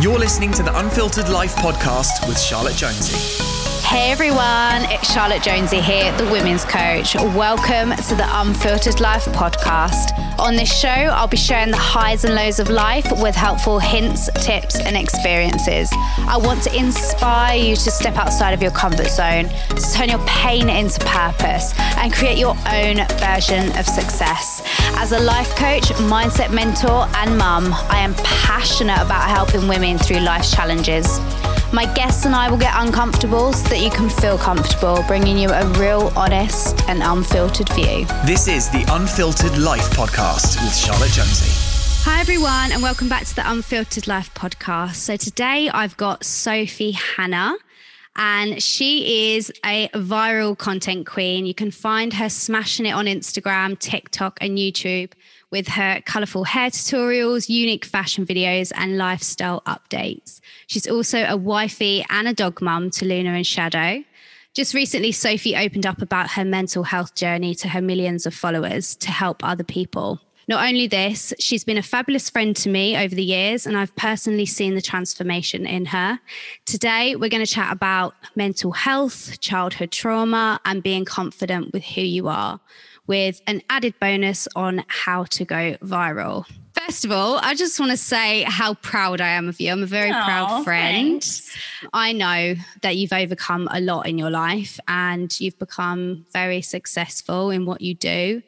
You're listening to the Unfiltered Life podcast with Charlotte Jonsie. Hey everyone, it's Charlotte Jonsie here, the women's coach. Welcome to the Unfiltered Life podcast. On this show, I'll be sharing the highs and lows of life with helpful hints, tips, and experiences. I want to inspire you to step outside of your comfort zone, to turn your pain into purpose, and create your own version of success. As a life coach, mindset mentor, and mum, I am passionate about helping women through life's challenges. My guests and I will get uncomfortable so that you can feel comfortable, bringing you a real, honest, and unfiltered view. This is the Unfiltered Life podcast with Charlotte Jonsie. Hi, everyone, and welcome back to the Unfiltered Life podcast. So, today I've got Sophie Hannah, and she is a viral content queen. You can find her smashing it on Instagram, TikTok, and YouTube with her colourful hair tutorials, unique fashion videos, and lifestyle updates. She's also a wifey and a dog mum to Luna and Shadow. Just recently, Sophie opened up about her mental health journey to her millions of followers to help other people. Not only this, she's been a fabulous friend to me over the years, and I've personally seen the transformation in her. Today, we're going to chat about mental health, childhood trauma, and being confident with who you are, with an added bonus on how to go viral. First of all, I just want to say how proud I am of you. I'm a very Aw, proud friend. thanks. I know that you've overcome a lot in your life and you've become very successful in what you do.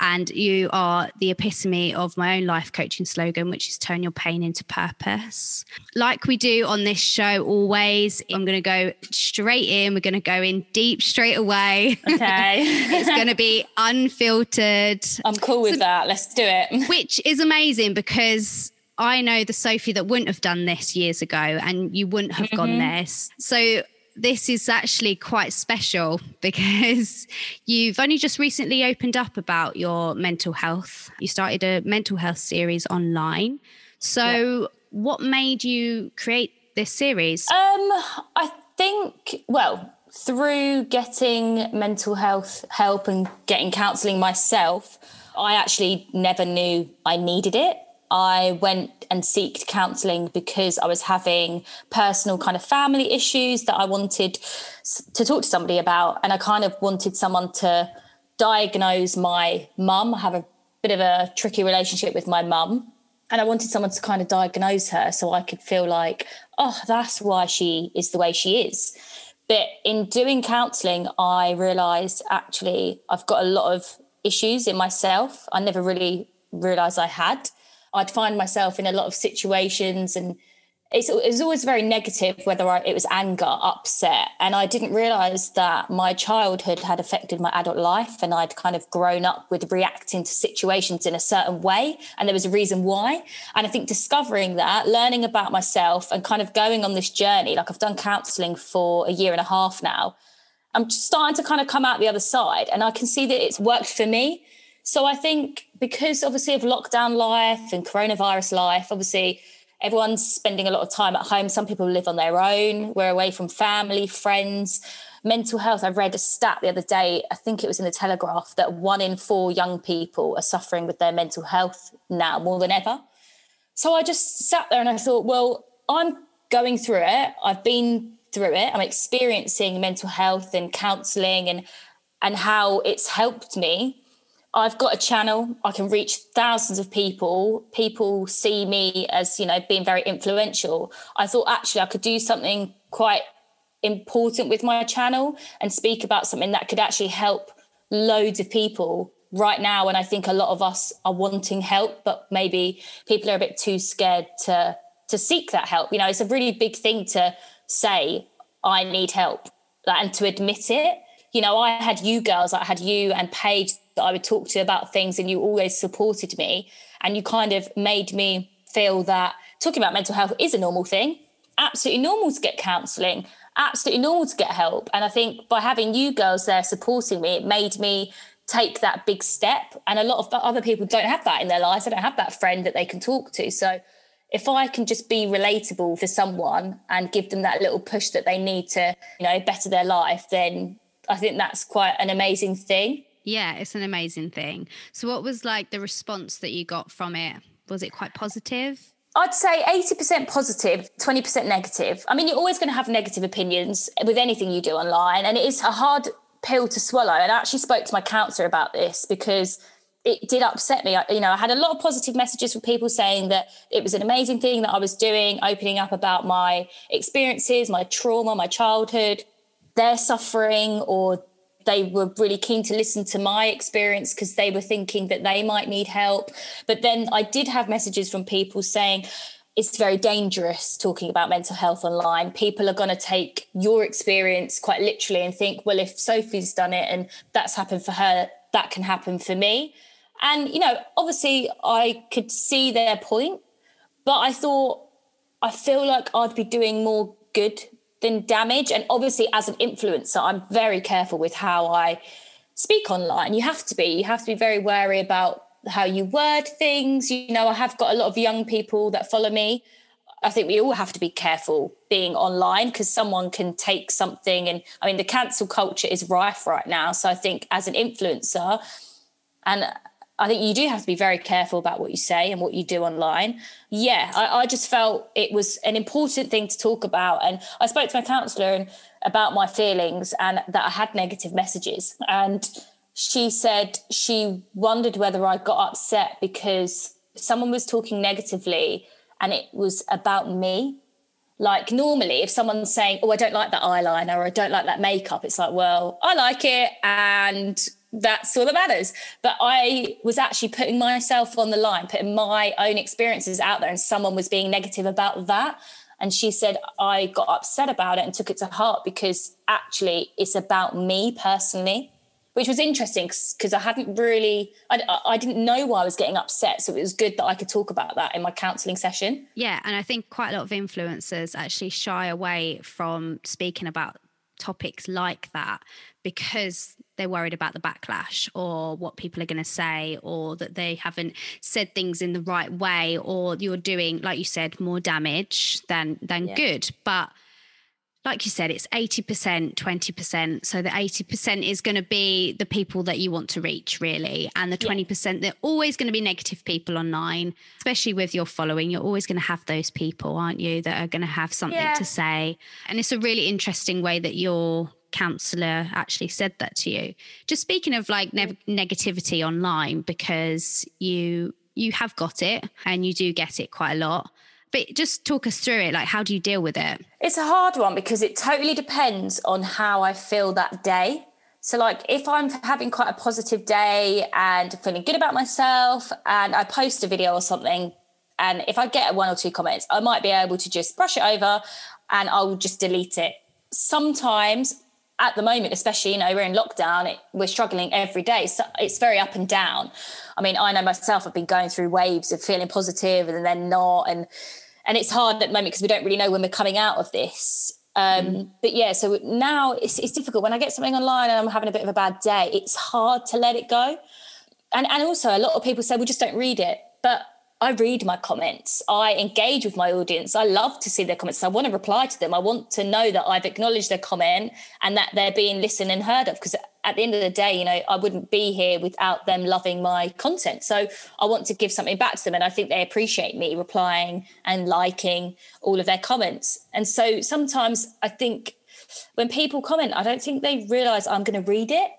And you are the epitome of my own life coaching slogan, which is turn your pain into purpose. Like we do on this show always, I'm going to go straight in. We're going to go in deep straight away. Okay. it's going to be unfiltered I'm cool with that. Let's do it. which is amazing because I know the Sophie that wouldn't have done this years ago and you wouldn't have gone mm-hmm. this. So this is actually quite special because you've only just recently opened up about your mental health. You started a mental health series online. So what made you create this series? Um, I think, well, through getting mental health help and getting counselling myself, I actually never knew I needed it. I went and seeked counselling because I was having personal kind of family issues that I wanted to talk to somebody about. And I kind of wanted someone to diagnose my mum. I have a bit of a tricky relationship with my mum. And I wanted someone to kind of diagnose her so I could feel like, oh, that's why she is the way she is. But in doing counselling, I realised actually I've got a lot of issues in myself. I never really realised I had. I'd find myself in a lot of situations and it's, it was always very negative, whether I, it was anger, upset. And I didn't realize that my childhood had affected my adult life. And I'd kind of grown up with reacting to situations in a certain way. And there was a reason why. And I think discovering that, learning about myself, and kind of going on this journey like I've done counseling for a year and a half now. I'm starting to kind of come out the other side. And I can see that it's worked for me. So I think because obviously of lockdown life and coronavirus life, obviously everyone's spending a lot of time at home. Some people live on their own. We're away from family, friends. Mental health. I read a stat the other day, I think it was in the Telegraph, that one in four young people are suffering with their mental health now more than ever. So I just sat there and I thought, well, I'm going through it. I've been through it. I'm experiencing mental health and counseling and and how it's helped me. I've got a channel. I can reach thousands of people. People see me as, you know, being very influential. I thought actually I could do something quite important with my channel and speak about something that could actually help loads of people right now. And I think a lot of us are wanting help, but maybe people are a bit too scared to to seek that help. You know, it's a really big thing to say, I need help and to admit it. You know, I had you girls, I had you and Paige that I would talk to about things, and you always supported me. And you kind of made me feel that talking about mental health is a normal thing. Absolutely normal to get counselling, absolutely normal to get help. And I think by having you girls there supporting me, it made me take that big step. And a lot of other people don't have that in their lives. They don't have that friend that they can talk to. So if I can just be relatable for someone and give them that little push that they need to, you know, better their life, then I think that's quite an amazing thing. Yeah, it's an amazing thing. So, what was like the response that you got from it? Was it quite positive? I'd say 80% positive, 20% negative. I mean, you're always going to have negative opinions with anything you do online, and it is a hard pill to swallow. And I actually spoke to my counselor about this because it did upset me. I, you know, I had a lot of positive messages from people saying that it was an amazing thing that I was doing, opening up about my experiences, my trauma, my childhood, their suffering, or they were really keen to listen to my experience because they were thinking that they might need help. But then I did have messages from people saying, it's very dangerous talking about mental health online. People are going to take your experience quite literally and think, well, if Sophie's done it and that's happened for her, that can happen for me. And, you know, obviously I could see their point, but I thought, I feel like I'd be doing more good than damage. And obviously, as an influencer, I'm very careful with how I speak online. You have to be. You have to be very wary about how you word things. You know, I have got a lot of young people that follow me. I think we all have to be careful being online because someone can take something. And I mean, the cancel culture is rife right now. So I think as an influencer, and I think you do have to be very careful about what you say and what you do online. Yeah, I, I, just felt it was an important thing to talk about. And I spoke to my counsellor and about my feelings and that I had negative messages. And she said she wondered whether I got upset because someone was talking negatively and it was about me. Like normally, if someone's saying, Oh, I don't like that eyeliner or I don't like that makeup, it's like, Well, I like it. And that's all that matters. But I was actually putting myself on the line, putting my own experiences out there, and someone was being negative about that. And she said, I got upset about it and took it to heart because actually it's about me personally, which was interesting because I hadn't really, I, I didn't know why I was getting upset. So it was good that I could talk about that in my counseling session. Yeah. And I think quite a lot of influencers actually shy away from speaking about topics like that because they're worried about the backlash or what people are going to say or that they haven't said things in the right way or you're doing like you said more damage than than yeah. good but like you said, it's 80%, 20%. So the 80% is going to be the people that you want to reach, really. And the 20%, yeah. they're always going to be negative people online, especially with your following. You're always going to have those people, aren't you, that are going to have something yeah. to say. And it's a really interesting way that your counselor actually said that to you. Just speaking of like ne- negativity online, because you you have got it and you do get it quite a lot but just talk us through it. Like, how do you deal with it? It's a hard one because it totally depends on how I feel that day. So, like, if I'm having quite a positive day and feeling good about myself, and I post a video or something, and if I get one or two comments, I might be able to just brush it over and I'll just delete it. Sometimes, at the moment, especially, you know, we're in lockdown, it, we're struggling every day. So it's very up and down. I mean, I know myself, I've been going through waves of feeling positive and then not. And and it's hard at the moment because we don't really know when we're coming out of this. Um, mm. But yeah, so now it's, it's difficult when I get something online and I'm having a bit of a bad day. It's hard to let it go, and and also a lot of people say we just don't read it, but I read my comments. I engage with my audience. I love to see their comments. I want to reply to them. I want to know that I've acknowledged their comment and that they're being listened and heard of. Because at the end of the day, you know, I wouldn't be here without them loving my content. So I want to give something back to them. And I think they appreciate me replying and liking all of their comments. And so sometimes I think when people comment, I don't think they realize I'm going to read it.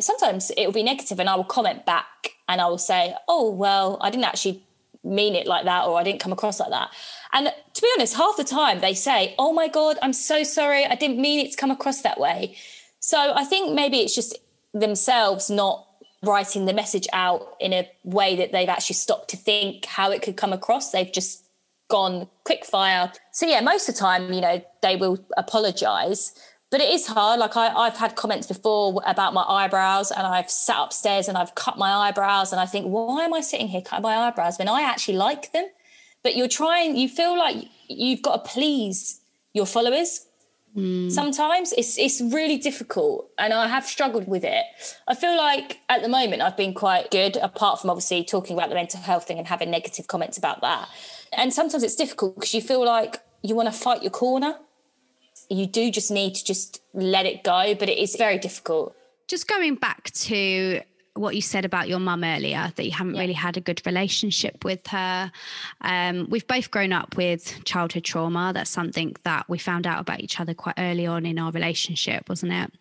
Sometimes it will be negative and I will comment back and I will say, oh, well, I didn't actually mean it like that or I didn't come across like that. And to be honest, half the time they say, Oh my God, I'm so sorry. I didn't mean it to come across that way. So I think maybe it's just themselves not writing the message out in a way that they've actually stopped to think how it could come across. They've just gone quick fire. So yeah, most of the time, you know, they will apologize but it is hard. Like I, have had comments before about my eyebrows, and I've sat upstairs and I've cut my eyebrows, and I think, why am I sitting here cutting my eyebrows when I actually like them? but you're trying, you feel like you've got to please your followers. Hmm. Sometimes it's it's really difficult, and I have struggled with it. I feel like at the moment I've been quite good, apart from obviously talking about the mental health thing and having negative comments about that. And sometimes it's difficult because you feel like you want to fight your corner. You do just need to just let it go, but it is very difficult. Just going back to what you said about your mum earlier, that you haven't really had a good relationship with her. Um, we've both grown up with childhood trauma. That's something that we found out about each other quite early on in our relationship, wasn't it?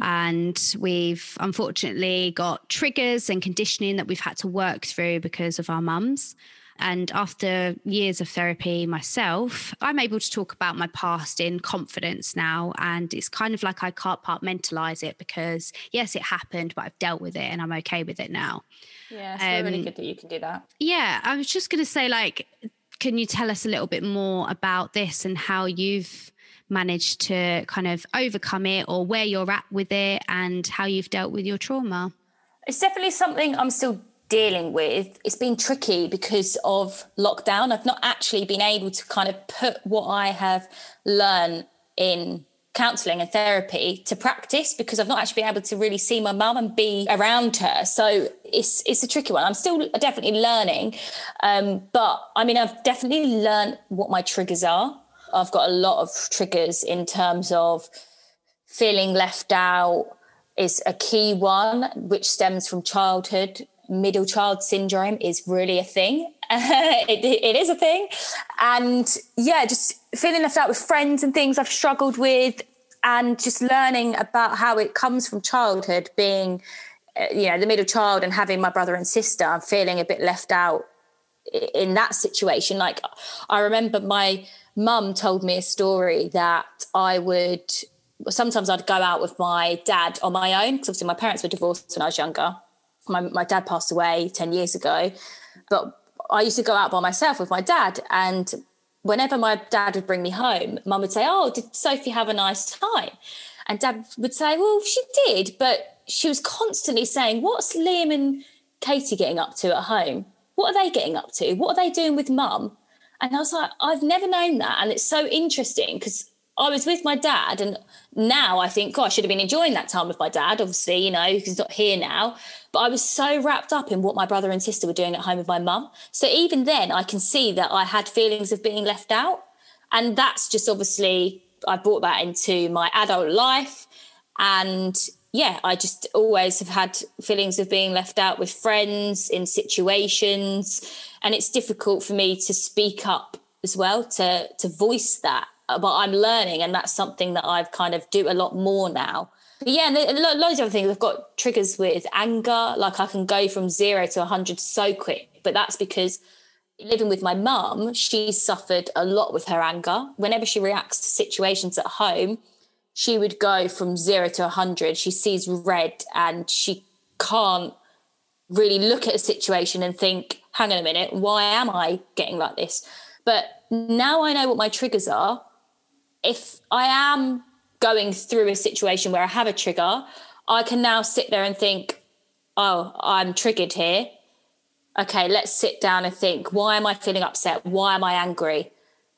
And we've unfortunately got triggers and conditioning that we've had to work through because of our mums. And after years of therapy myself, I'm able to talk about my past in confidence now. And it's kind of like I can't compartmentalize it because, yes, it happened, but I've dealt with it and I'm okay with it now. Yeah, it's really Um, good that you can do that. Yeah, I was just going to say, like, can you tell us a little bit more about this and how you've managed to kind of overcome it or where you're at with it and how you've dealt with your trauma? It's definitely something I'm still dealing with. It's been tricky because of lockdown. I've not actually been able to kind of put what I have learned in counselling and therapy to practice because I've not actually been able to really see my mum and be around her. So it's it's a tricky one. I'm still definitely learning, um, but I mean I've definitely learned what my triggers are. I've got a lot of triggers in terms of feeling left out is a key one, which stems from childhood. Middle child syndrome is really a thing. it, it is a thing. And yeah, just feeling left out with friends and things I've struggled with, and just learning about how it comes from childhood, being, uh, you know, the middle child and having my brother and sister, and feeling a bit left out in that situation. Like, I remember my mum told me a story that I would sometimes I'd go out with my dad on my own because obviously my parents were divorced when I was younger. My, my dad passed away 10 years ago, but I used to go out by myself with my dad. And whenever my dad would bring me home, mum would say, Oh, did Sophie have a nice time? And dad would say, Well, she did, but she was constantly saying, What's Liam and Katie getting up to at home? What are they getting up to? What are they doing with mum? And I was like, I've never known that. And it's so interesting because I was with my dad, and now I think, God, I should have been enjoying that time with my dad. Obviously, you know, he's not here now. But I was so wrapped up in what my brother and sister were doing at home with my mum. So even then, I can see that I had feelings of being left out. And that's just obviously, I brought that into my adult life. And yeah, I just always have had feelings of being left out with friends in situations. And it's difficult for me to speak up as well, to, to voice that. Uh, But I'm learning, and that's something that I've kind of do a lot more now. But yeah, and loads of other things. I've got triggers with anger, like I can go from zero to 100 so quick. But that's because living with my mum, she's suffered a lot with her anger. Whenever she reacts to situations at home, she would go from zero to 100. She sees red and she can't really look at a situation and think, hang on a minute, why am I getting like this? But now I know what my triggers are. If I am going through a situation where I have a trigger, I can now sit there and think, oh, I'm triggered here. Okay, let's sit down and think, why am I feeling upset? Why am I angry?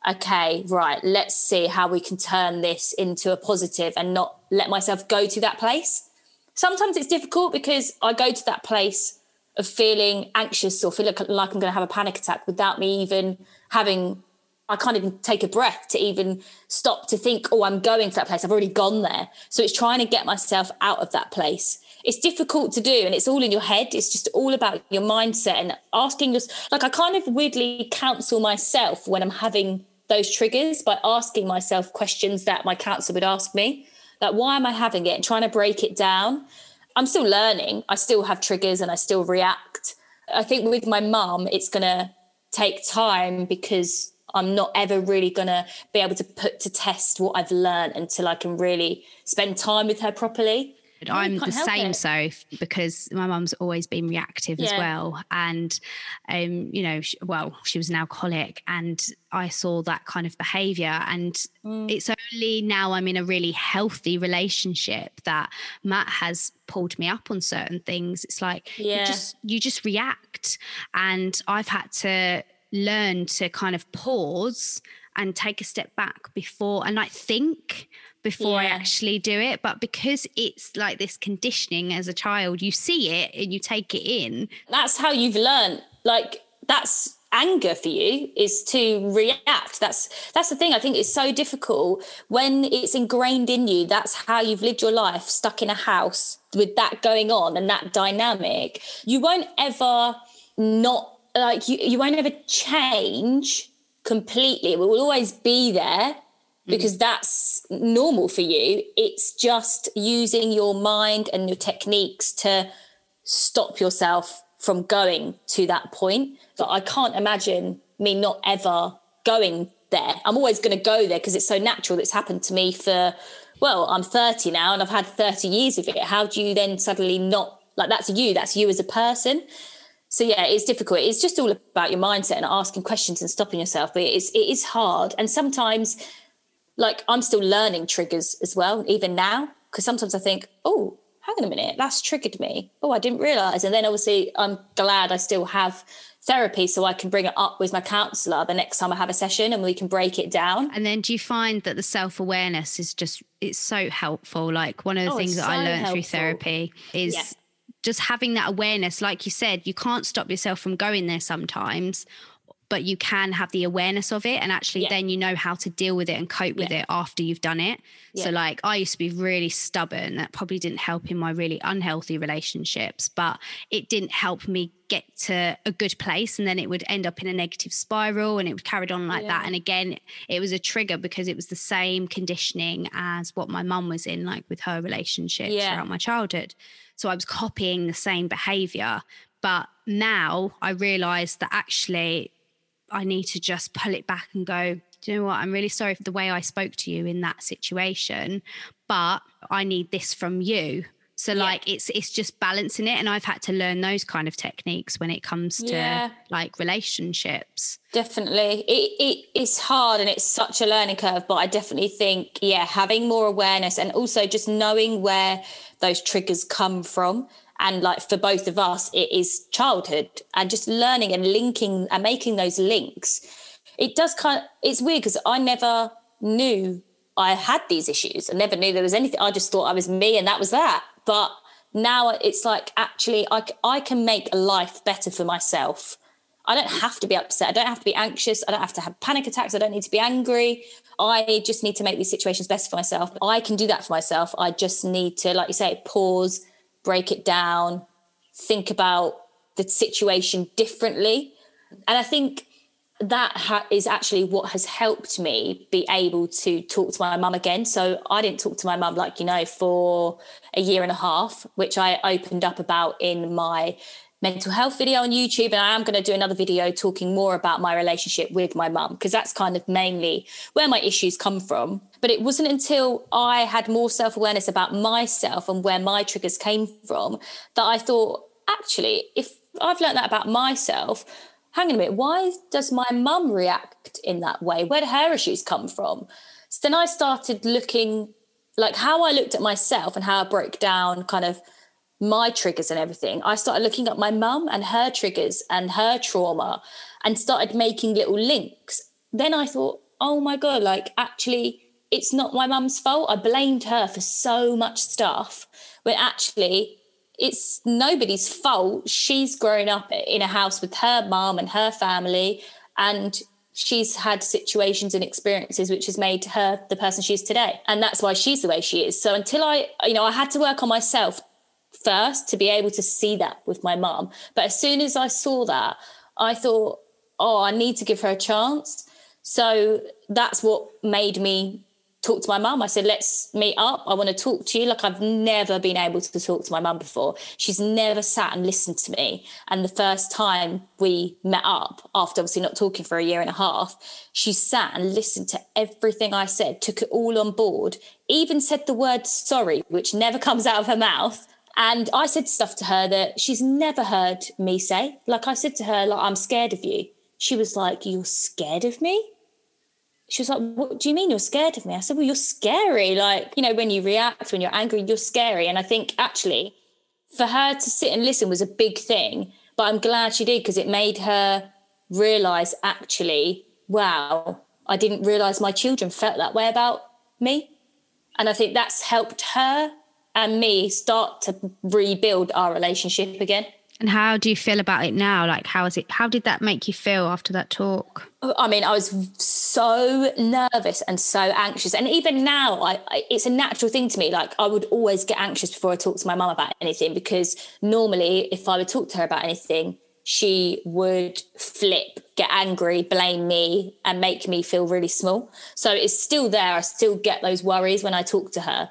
Okay, right, let's see how we can turn this into a positive and not let myself go to that place. Sometimes it's difficult because I go to that place of feeling anxious or feel like, I'm going to have a panic attack without me even having I can't even take a breath to even stop to think, oh, I'm going to that place. I've already gone there. So it's trying to get myself out of that place. It's difficult to do and it's all in your head. It's just all about your mindset and asking your like I kind of weirdly counsel myself when I'm having those triggers by asking myself questions that my counselor would ask me. Like, why am I having it? And trying to break it down. I'm still learning. I still have triggers and I still react. I think with my mum, it's gonna take time because I'm not ever really going to be able to put to test what I've learned until I can really spend time with her properly. I'm the same, it. so because my mum's always been reactive as well, and um, you know, she, well, she was an alcoholic, and I saw that kind of behaviour, and Mm. it's only now I'm in a really healthy relationship that Matt has pulled me up on certain things. It's like you Yeah. just you just react, and I've had to learn to kind of pause and take a step back before and like think before I actually do it. But because it's like this conditioning as a child, you see it and you take it in. that's how you've learned like that's anger for you is to react. That's that's the thing. I think it's so difficult when it's ingrained in you. That's how you've lived your life stuck in a house with that going on and that dynamic. You won't ever not like you, you won't ever change completely it will always be there mm-hmm. because that's normal for you it's just using your mind and your techniques to stop yourself from going to that point. But I can't imagine me not ever going there. I'm always going to go there because it's so natural. It's happened to me for, well, I'm 30 now and I've had 30 years of it. How do you then suddenly not, like, that's you, that's you as a person. So yeah, it's difficult. It's just all about your mindset and asking questions and stopping yourself. But it's it is hard, and sometimes, like I'm still learning triggers as well, even now. Because sometimes I think, oh, hang on a minute, that's triggered me. Oh, I didn't realize. And then obviously, I'm glad I still have therapy, so I can bring it up with my counsellor the next time I have a session, and we can break it down. And then do you find that the self awareness is just it's so helpful? Like one of the Oh, things that I so learned through therapy is Yeah. Just having that awareness. Like you said, you can't stop yourself from going there sometimes, but you can have the awareness of it. And actually, Yeah. then you know how to deal with it and cope with Yeah. it after you've done it. So, like, I used to be really stubborn. That probably didn't help in my really unhealthy relationships, but it didn't help me get to a good place. And then it would end up in a negative spiral and it would carried on like that. And again, it was a trigger because it was the same conditioning as what my mum was in, like with her relationships Yeah. throughout my childhood. So I was copying the same behavior. But now I realize that actually I need to just pull it back and go, do you know what? I'm really sorry for the way I spoke to you in that situation, but I need this from you. So like it's it's just balancing it and I've had to learn those kind of techniques when it comes to Yeah. like relationships. Definitely. It, it it's hard and it's such a learning curve, but I definitely think, yeah, having more awareness and also just knowing where those triggers come from. And like for both of us, it is childhood and just learning and linking and making those links. It does kind of, it's weird because I never knew I had these issues. I never knew there was anything. I just thought I was me and that was that. But now it's like actually I, I can make life better for myself. I don't have to be upset. I don't have to be anxious. I don't have to have panic attacks. I don't need to be angry. I just need to make these situations better for myself. I can do that for myself. I just need to, like you say, pause, break it down, think about the situation differently. And I think that ha- is actually what has helped me be able to talk to my mum again. So I didn't talk to my mum, like, you know, for a year and a half, which I opened up about in my mental health video on YouTube. And I am going to do another video talking more about my relationship with my mum, because that's kind of mainly where my issues come from. But it wasn't until I had more self awareness about myself and where my triggers came from that I thought, actually, if I've learned that about myself, hang on a minute, why does my mum react in that way? Where do her issues come from? So then I started looking like how I looked at myself and how I broke down kind of my triggers and everything. I started looking at my mum and her triggers and her trauma and started making little links. Then I thought, oh my God, like actually, it's not my mum's fault. I blamed her for so much stuff when actually it's nobody's fault. She's grown up in a house with her mum and her family, and she's had situations and experiences which has made her the person she is today. And that's why she's the way she is. So until I, you know, I had to work on myself first to be able to see that with my mum. But as soon as I saw that, I thought, oh, I need to give her a chance. So that's what made me talk to my mum. I said, let's meet up. I want to talk to you. Like I've never been able to talk to my mum before. She's never sat and listened to me. And the first time we met up, after obviously not talking for a year and a half, she sat and listened to everything I said, took it all on board, even said the word sorry, which never comes out of her mouth. And I said stuff to her that she's never heard me say. Like I said to her, like, I'm scared of you. She was like, You're scared of me? She was like, What do you mean you're scared of me? I said, Well, you're scary. Like, you know, when you react, when you're angry, you're scary. And I think actually for her to sit and listen was a big thing. But I'm glad she did because it made her realize actually, wow, I didn't realize my children felt that way about me. And I think that's helped her and me start to rebuild our relationship again. And how do you feel about it now? Like, how is it? How did that make you feel after that talk? Oh, I mean, I was so nervous and so anxious, and even now, I, I, it's a natural thing to me. Like, I would always get anxious before I talk to my mum about anything because normally, if I would talk to her about anything, she would flip, get angry, blame me, and make me feel really small. So it's still there. I still get those worries when I talk to her,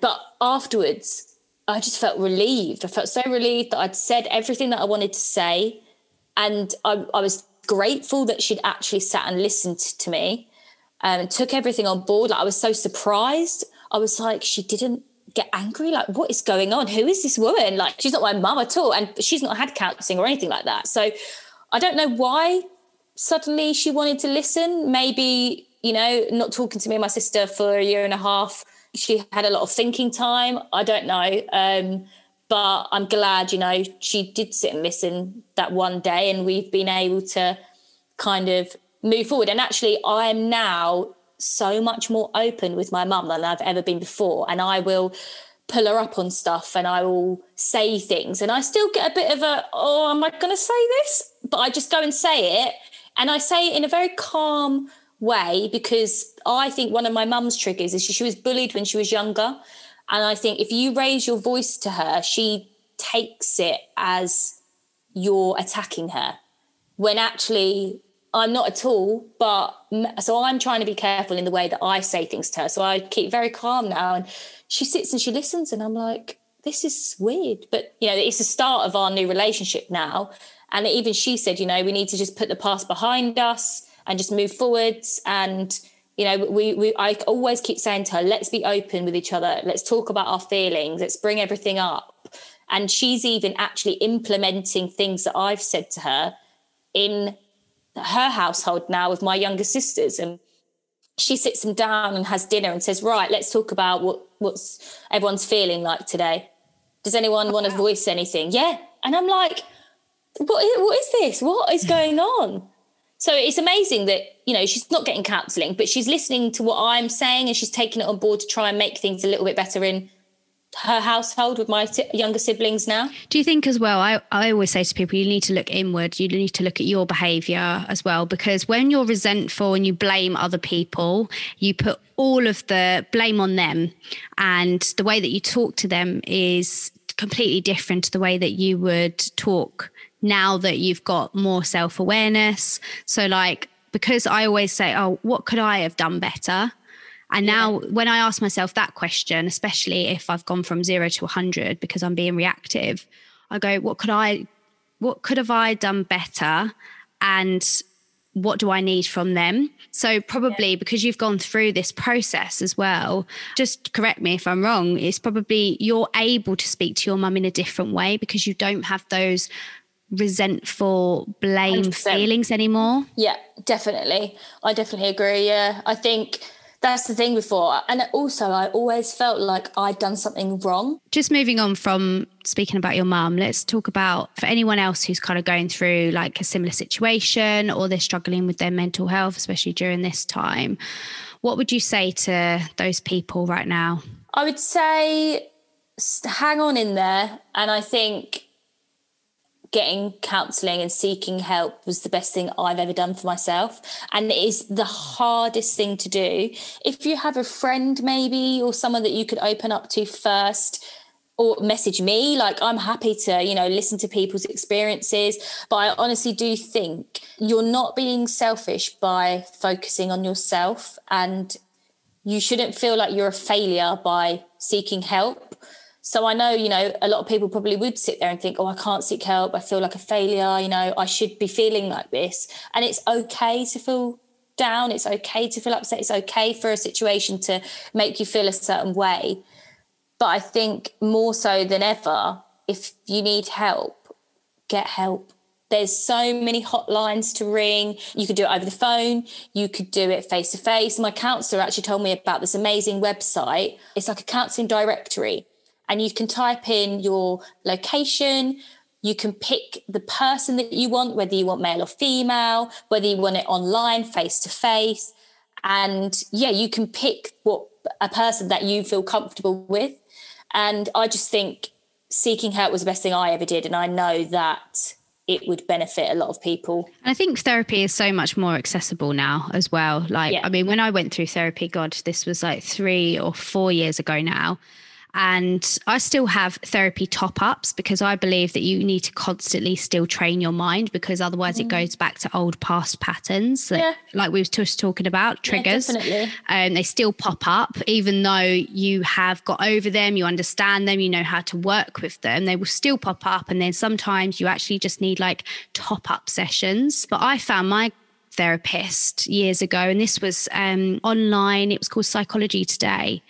but afterwards, I just felt relieved. I felt so relieved that I'd said everything that I wanted to say. And I, I was grateful that she'd actually sat and listened to me um, and took everything on board. Like I was so surprised. I was like, she didn't get angry. Like, what is going on? Who is this woman? Like, she's not my mum at all. And she's not had counseling or anything like that. So I don't know why suddenly she wanted to listen. Maybe, you know, not talking to me and my sister for a year and a half she had a lot of thinking time. I don't know. Um, but I'm glad, you know, she did sit and listen that one day and we've been able to kind of move forward. And actually, I am now so much more open with my mum than I've ever been before. And I will pull her up on stuff and I will say things. And I still get a bit of a, oh, am I going to say this? But I just go and say it. And I say it in a very calm, way because I think one of my mum's triggers is she, she was bullied when she was younger. And I think if you raise your voice to her, she takes it as you're attacking her when actually I'm not at all. But so I'm trying to be careful in the way that I say things to her. So I keep very calm now. And she sits and she listens. And I'm like, this is weird. But, you know, it's the start of our new relationship now. And even she said, you know, we need to just put the past behind us and just move forwards. And you know we, we i always keep saying to her let's be open with each other. Let's talk about our feelings. Let's bring everything up. And she's even actually implementing things that i've said to her in her household now with my younger sisters. And she sits them down and has dinner and says right let's talk about what what's everyone's feeling like today. Does anyone want to voice anything? Yeah. And i'm like what is, what is this? What is going on so it's amazing that, you know, she's not getting counseling, but she's listening to what I'm saying and she's taking it on board to try and make things a little bit better in her household with my t- younger siblings now. Do you think as well? I, I always say to people, you need to look inward. You need to look at your behavior as well, because when you're resentful and you blame other people, you put all of the blame on them. And the way that you talk to them is completely different to the way that you would talk now that you've got more self awareness. So, like, because I always say, oh, what could I have done better? And now, yeah. when I ask myself that question, especially if I've gone from zero to 100 because I'm being reactive, I go, what could I, what could have I done better? And what do I need from them? So, probably yeah. because you've gone through this process as well, just correct me if I'm wrong, it's probably you're able to speak to your mum in a different way because you don't have those resentful blame 100%. feelings anymore? Yeah definitely. I definitely agree yeah. I think that's the thing before. And also i always felt like i'd done something wrong. Just moving on from speaking about your mum let's talk about for anyone else who's kind of going through like a similar situation or they're struggling with their mental health especially during this time what would you say to those people right now? I would say hang on in there. And i think getting counseling and seeking help was the best thing I've ever done for myself. And it is the hardest thing to do. If you have a friend, maybe, or someone that you could open up to first, or message me, like I'm happy to, you know, listen to people's experiences. But I honestly do think you're not being selfish by focusing on yourself. And you shouldn't feel like you're a failure by seeking help so I know, you know, a lot of people probably would sit there and think, oh, I can't seek help. I feel like a failure. You know, I should be feeling like this. And it's okay to feel down. It's okay to feel upset. It's okay for a situation to make you feel a certain way. But I think more so than ever, if you need help, get help. There's so many hotlines to ring. You could do it over the phone. You could do it face to face. My counselor actually told me about this amazing website. It's like a counseling directory and you can type in your location, you can pick the person that you want, whether you want male or female, whether you want it online, face to face. And yeah, you can pick what a person that you feel comfortable with. And I just think seeking help was the best thing I ever did. And I know that it would benefit a lot of people. And I think therapy is so much more accessible now as well. Like, yeah. I mean, when I went through therapy, God, this was like three or four years ago now. And I still have therapy top ups because I believe that you need to constantly still train your mind because otherwise mm. it goes back to old past patterns that, yeah. like we were just talking about, triggers. Yeah, and um, they still pop up, even though you have got over them, you understand them, you know how to work with them, they will still pop up. And then sometimes you actually just need like top up sessions. But I found my therapist years ago, and this was um, online, it was called Psychology Today.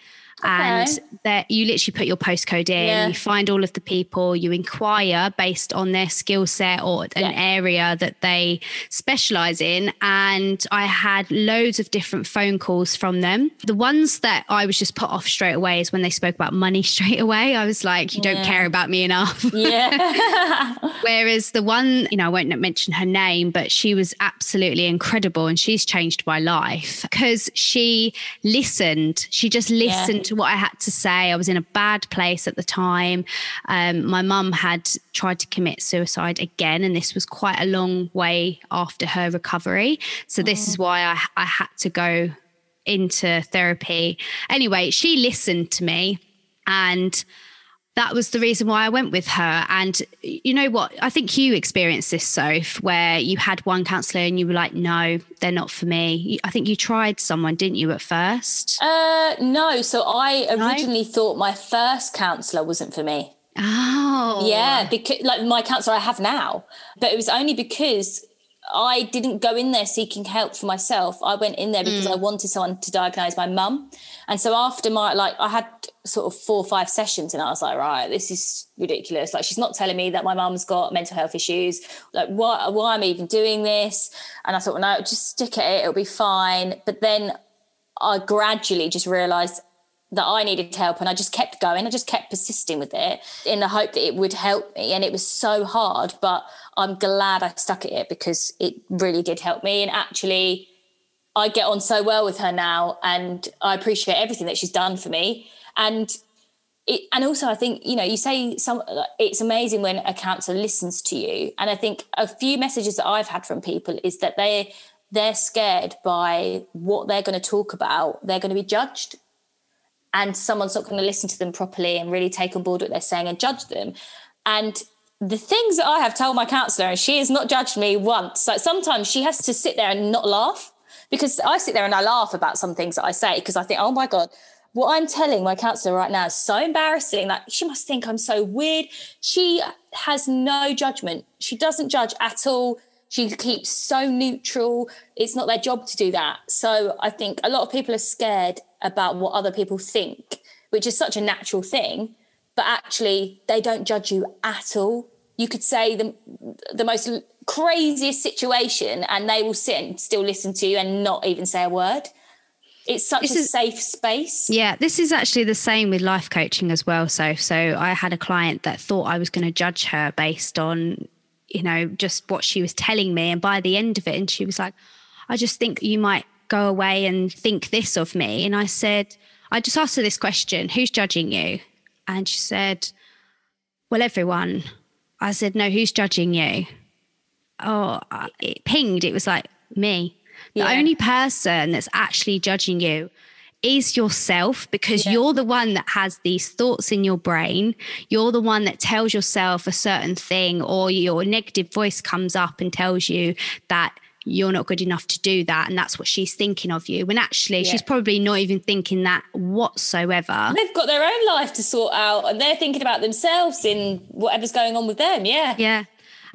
Okay. And that you literally put your postcode in, yeah. you find all of the people, you inquire based on their skill set or an yeah. area that they specialize in. And I had loads of different phone calls from them. The ones that I was just put off straight away is when they spoke about money straight away. I was like, you don't yeah. care about me enough. Yeah. Whereas the one, you know, I won't mention her name, but she was absolutely incredible and she's changed my life because she listened. She just listened to what I had to say. I was in a bad place at the time. Um, my mum had tried to commit suicide again, and this was quite a long way after her recovery. So, this is mm. why I, I had to go into therapy. Anyway, she listened to me and that was the reason why I went with her. And you know what? I think you experienced this, Soph, where you had one counsellor and you were like, no, they're not for me. I think you tried someone, didn't you, at first? Uh, no. So I originally no? thought my first counsellor wasn't for me. Oh. Yeah, because like my counsellor I have now. But it was only because I didn't go in there seeking help for myself. I went in there because mm. I wanted someone to diagnose my mum. And so after my like I had sort of four or five sessions and I was like, right, this is ridiculous. Like she's not telling me that my mum's got mental health issues. Like why why am I even doing this? And I thought, well, no, just stick at it, it'll be fine. But then I gradually just realized that I needed help and I just kept going. I just kept persisting with it in the hope that it would help me. And it was so hard, but I'm glad I stuck at it because it really did help me. And actually, I get on so well with her now and I appreciate everything that she's done for me. And it, and also I think, you know, you say some it's amazing when a counsellor listens to you. And I think a few messages that I've had from people is that they they're scared by what they're going to talk about. They're going to be judged and someone's not going to listen to them properly and really take on board what they're saying and judge them. And the things that I have told my counsellor, and she has not judged me once. Like sometimes she has to sit there and not laugh because I sit there and I laugh about some things that I say because I think, oh my God, what I'm telling my counsellor right now is so embarrassing. Like she must think I'm so weird. She has no judgment. She doesn't judge at all. She keeps so neutral. It's not their job to do that. So I think a lot of people are scared about what other people think, which is such a natural thing. But actually, they don't judge you at all. You could say the, the most craziest situation, and they will sit and still listen to you and not even say a word. It's such this a is, safe space. Yeah, this is actually the same with life coaching as well. So, so I had a client that thought I was going to judge her based on you know, just what she was telling me. And by the end of it, and she was like, I just think you might go away and think this of me. And I said, I just asked her this question Who's judging you? And she said, Well, everyone. I said, No, who's judging you? Oh, it pinged. It was like, Me. The yeah. only person that's actually judging you is yourself because yeah. you're the one that has these thoughts in your brain. You're the one that tells yourself a certain thing, or your negative voice comes up and tells you that you're not good enough to do that. And that's what she's thinking of you. When actually, yeah. she's probably not even thinking that whatsoever. They've got their own life to sort out and they're thinking about themselves in whatever's going on with them. Yeah. Yeah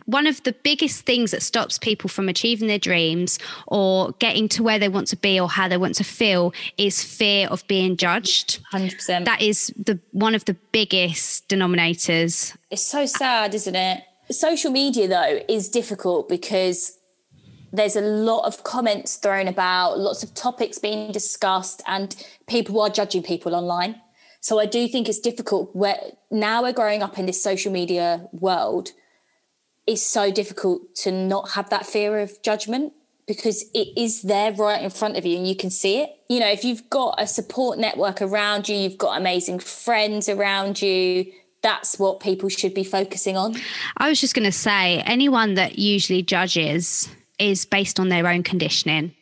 one of the biggest things that stops people from achieving their dreams or getting to where they want to be or how they want to feel is fear of being judged. 100%. That is the one of the biggest denominators. It's so sad, isn't it? Social media though is difficult because there's a lot of comments thrown about, lots of topics being discussed and people are judging people online. So I do think it's difficult where now we're growing up in this social media world it's so difficult to not have that fear of judgment because it is there right in front of you and you can see it. You know, if you've got a support network around you, you've got amazing friends around you, that's what people should be focusing on. I was just going to say, anyone that usually judges is based on their own conditioning.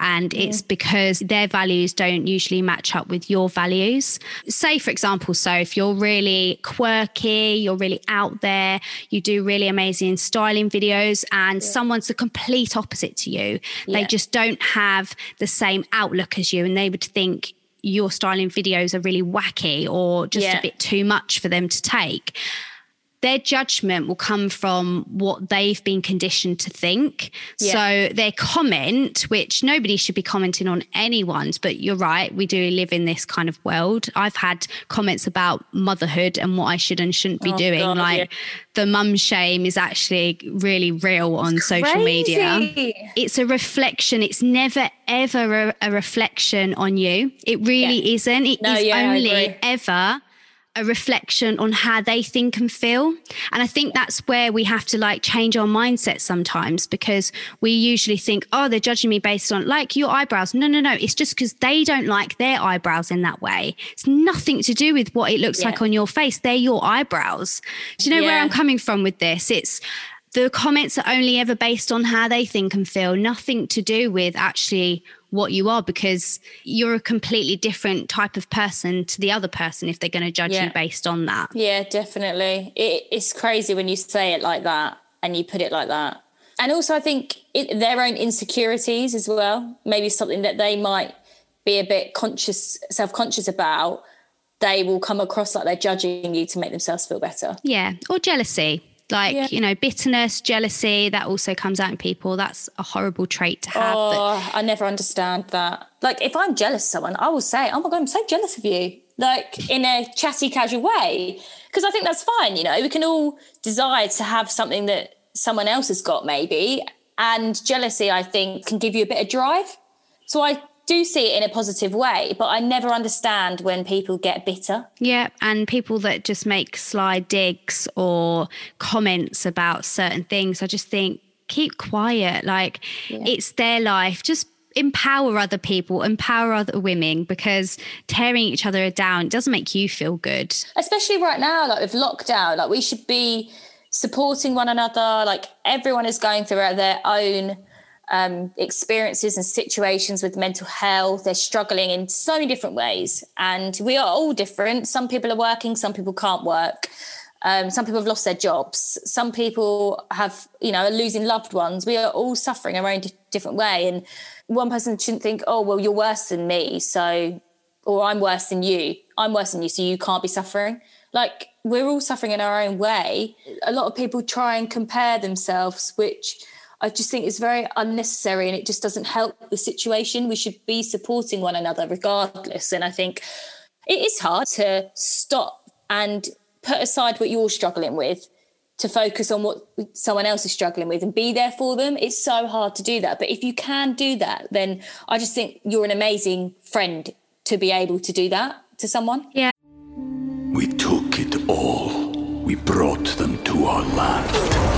And it's because their values don't usually match up with your values. Say, for example, so if you're really quirky, you're really out there, you do really amazing styling videos, and someone's the complete opposite to you, they Yeah. just don't have the same outlook as you, and they would think your styling videos are really wacky or just Yeah. a bit too much for them to take their judgment will come from what they've been conditioned to think. Yeah. So their comment, which nobody should be commenting on anyone's, but you're right, we do live in this kind of world. I've had comments about motherhood and what I should and shouldn't be doing. God, like yeah. the mum shame is actually really real on social media. It's a reflection. It's never ever a, a reflection on you. It really Yeah. isn't. It is No, yeah, only ever a reflection on how they think and feel. And I think that's where we have to like change our mindset sometimes because we usually think, oh, they're judging me based on like your eyebrows. No, no, no. It's just because they don't like their eyebrows in that way. It's nothing to do with what it looks Yeah. like on your face. They're your eyebrows. Do you know where I'm coming from with this? It's the comments are only ever based on how they think and feel, nothing to do with actually what you are, because you're a completely different type of person to the other person if they're going to judge Yeah. you based on that. Yeah, definitely. It, it's crazy when you say it like that and you put it like that. And also, I think it, their own insecurities as well, maybe something that they might be a bit conscious, self conscious about, they will come across like they're judging you to make themselves feel better. Yeah. Or jealousy. Like, Yeah. you know, bitterness, jealousy, that also comes out in people. That's a horrible trait to have. Oh, I never understand that. Like, if I'm jealous of someone, I will say, "Oh my god, I'm so jealous of you," like in a chatty, casual way, because I think that's fine. You know, we can all desire to have something that someone else has got, maybe, and jealousy, I think, can give you a bit of drive. So I do see it in a positive way, but I never understand when people get bitter. Yeah, and people that just make sly digs or comments about certain things, I just think keep quiet. Like it's their life. Just empower other people, empower other women because tearing each other down doesn't make you feel good. especially right now, like with lockdown, like we should be supporting one another. Like everyone is going through their own um, experiences and situations with mental health. They're struggling in so many different ways, and we are all different. Some people are working, some people can't work. Um, some people have lost their jobs. Some people have, you know, are losing loved ones. We are all suffering our own di- different way. And one person shouldn't think, oh, well, you're worse than me. So or I'm worse than you. I'm worse than you, so you can't be suffering. Like we're all suffering in our own way. A lot of people try and compare themselves, which I just think it's very unnecessary and it just doesn't help the situation. We should be supporting one another regardless. And I think it is hard to stop and put aside what you're struggling with to focus on what someone else is struggling with and be there for them. It's so hard to do that. But if you can do that, then I just think you're an amazing friend to be able to do that to someone. Yeah. We took it all. We brought them to our land.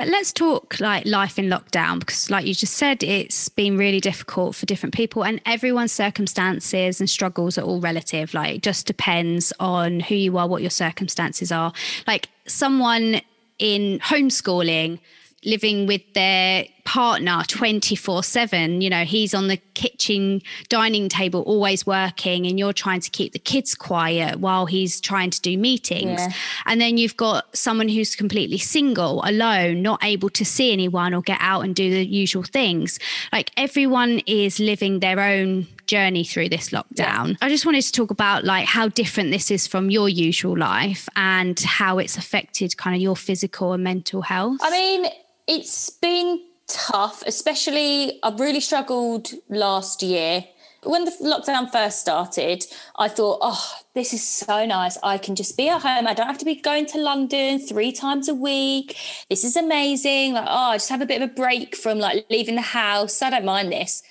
But let's talk like life in lockdown because, like you just said, it's been really difficult for different people, and everyone's circumstances and struggles are all relative. Like, it just depends on who you are, what your circumstances are. Like, someone in homeschooling, living with their partner 24 7 you know he's on the kitchen dining table always working and you're trying to keep the kids quiet while he's trying to do meetings Yeah. and then you've got someone who's completely single, alone, not able to see anyone or get out and do the usual things. Like everyone is living their own journey through this lockdown. I just wanted to talk about like how different this is from your usual life and how it's affected kind of your physical and mental health. I mean, it's been tough, especially I've really struggled last year When the lockdown first started, I thought, oh, this is so nice. I can just be at home. I don't have to be going to London three times a week. This is amazing. Like, oh, I just have a bit of a break from like leaving the house. I don't mind this.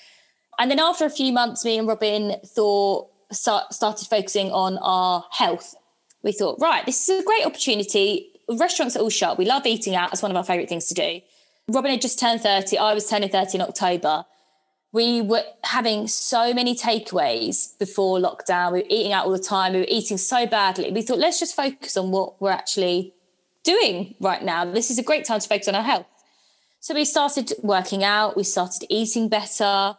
And then after a few months, me and Robin thought, start, started focusing on our health. We thought, right, this is a great opportunity. Restaurants are all shut. We love eating out. It's one of our favourite things to do. Robin had just turned 30. I was turning 30 in October. We were having so many takeaways before lockdown. We were eating out all the time. We were eating so badly. We thought, let's just focus on what we're actually doing right now. This is a great time to focus on our health. So we started working out, we started eating better,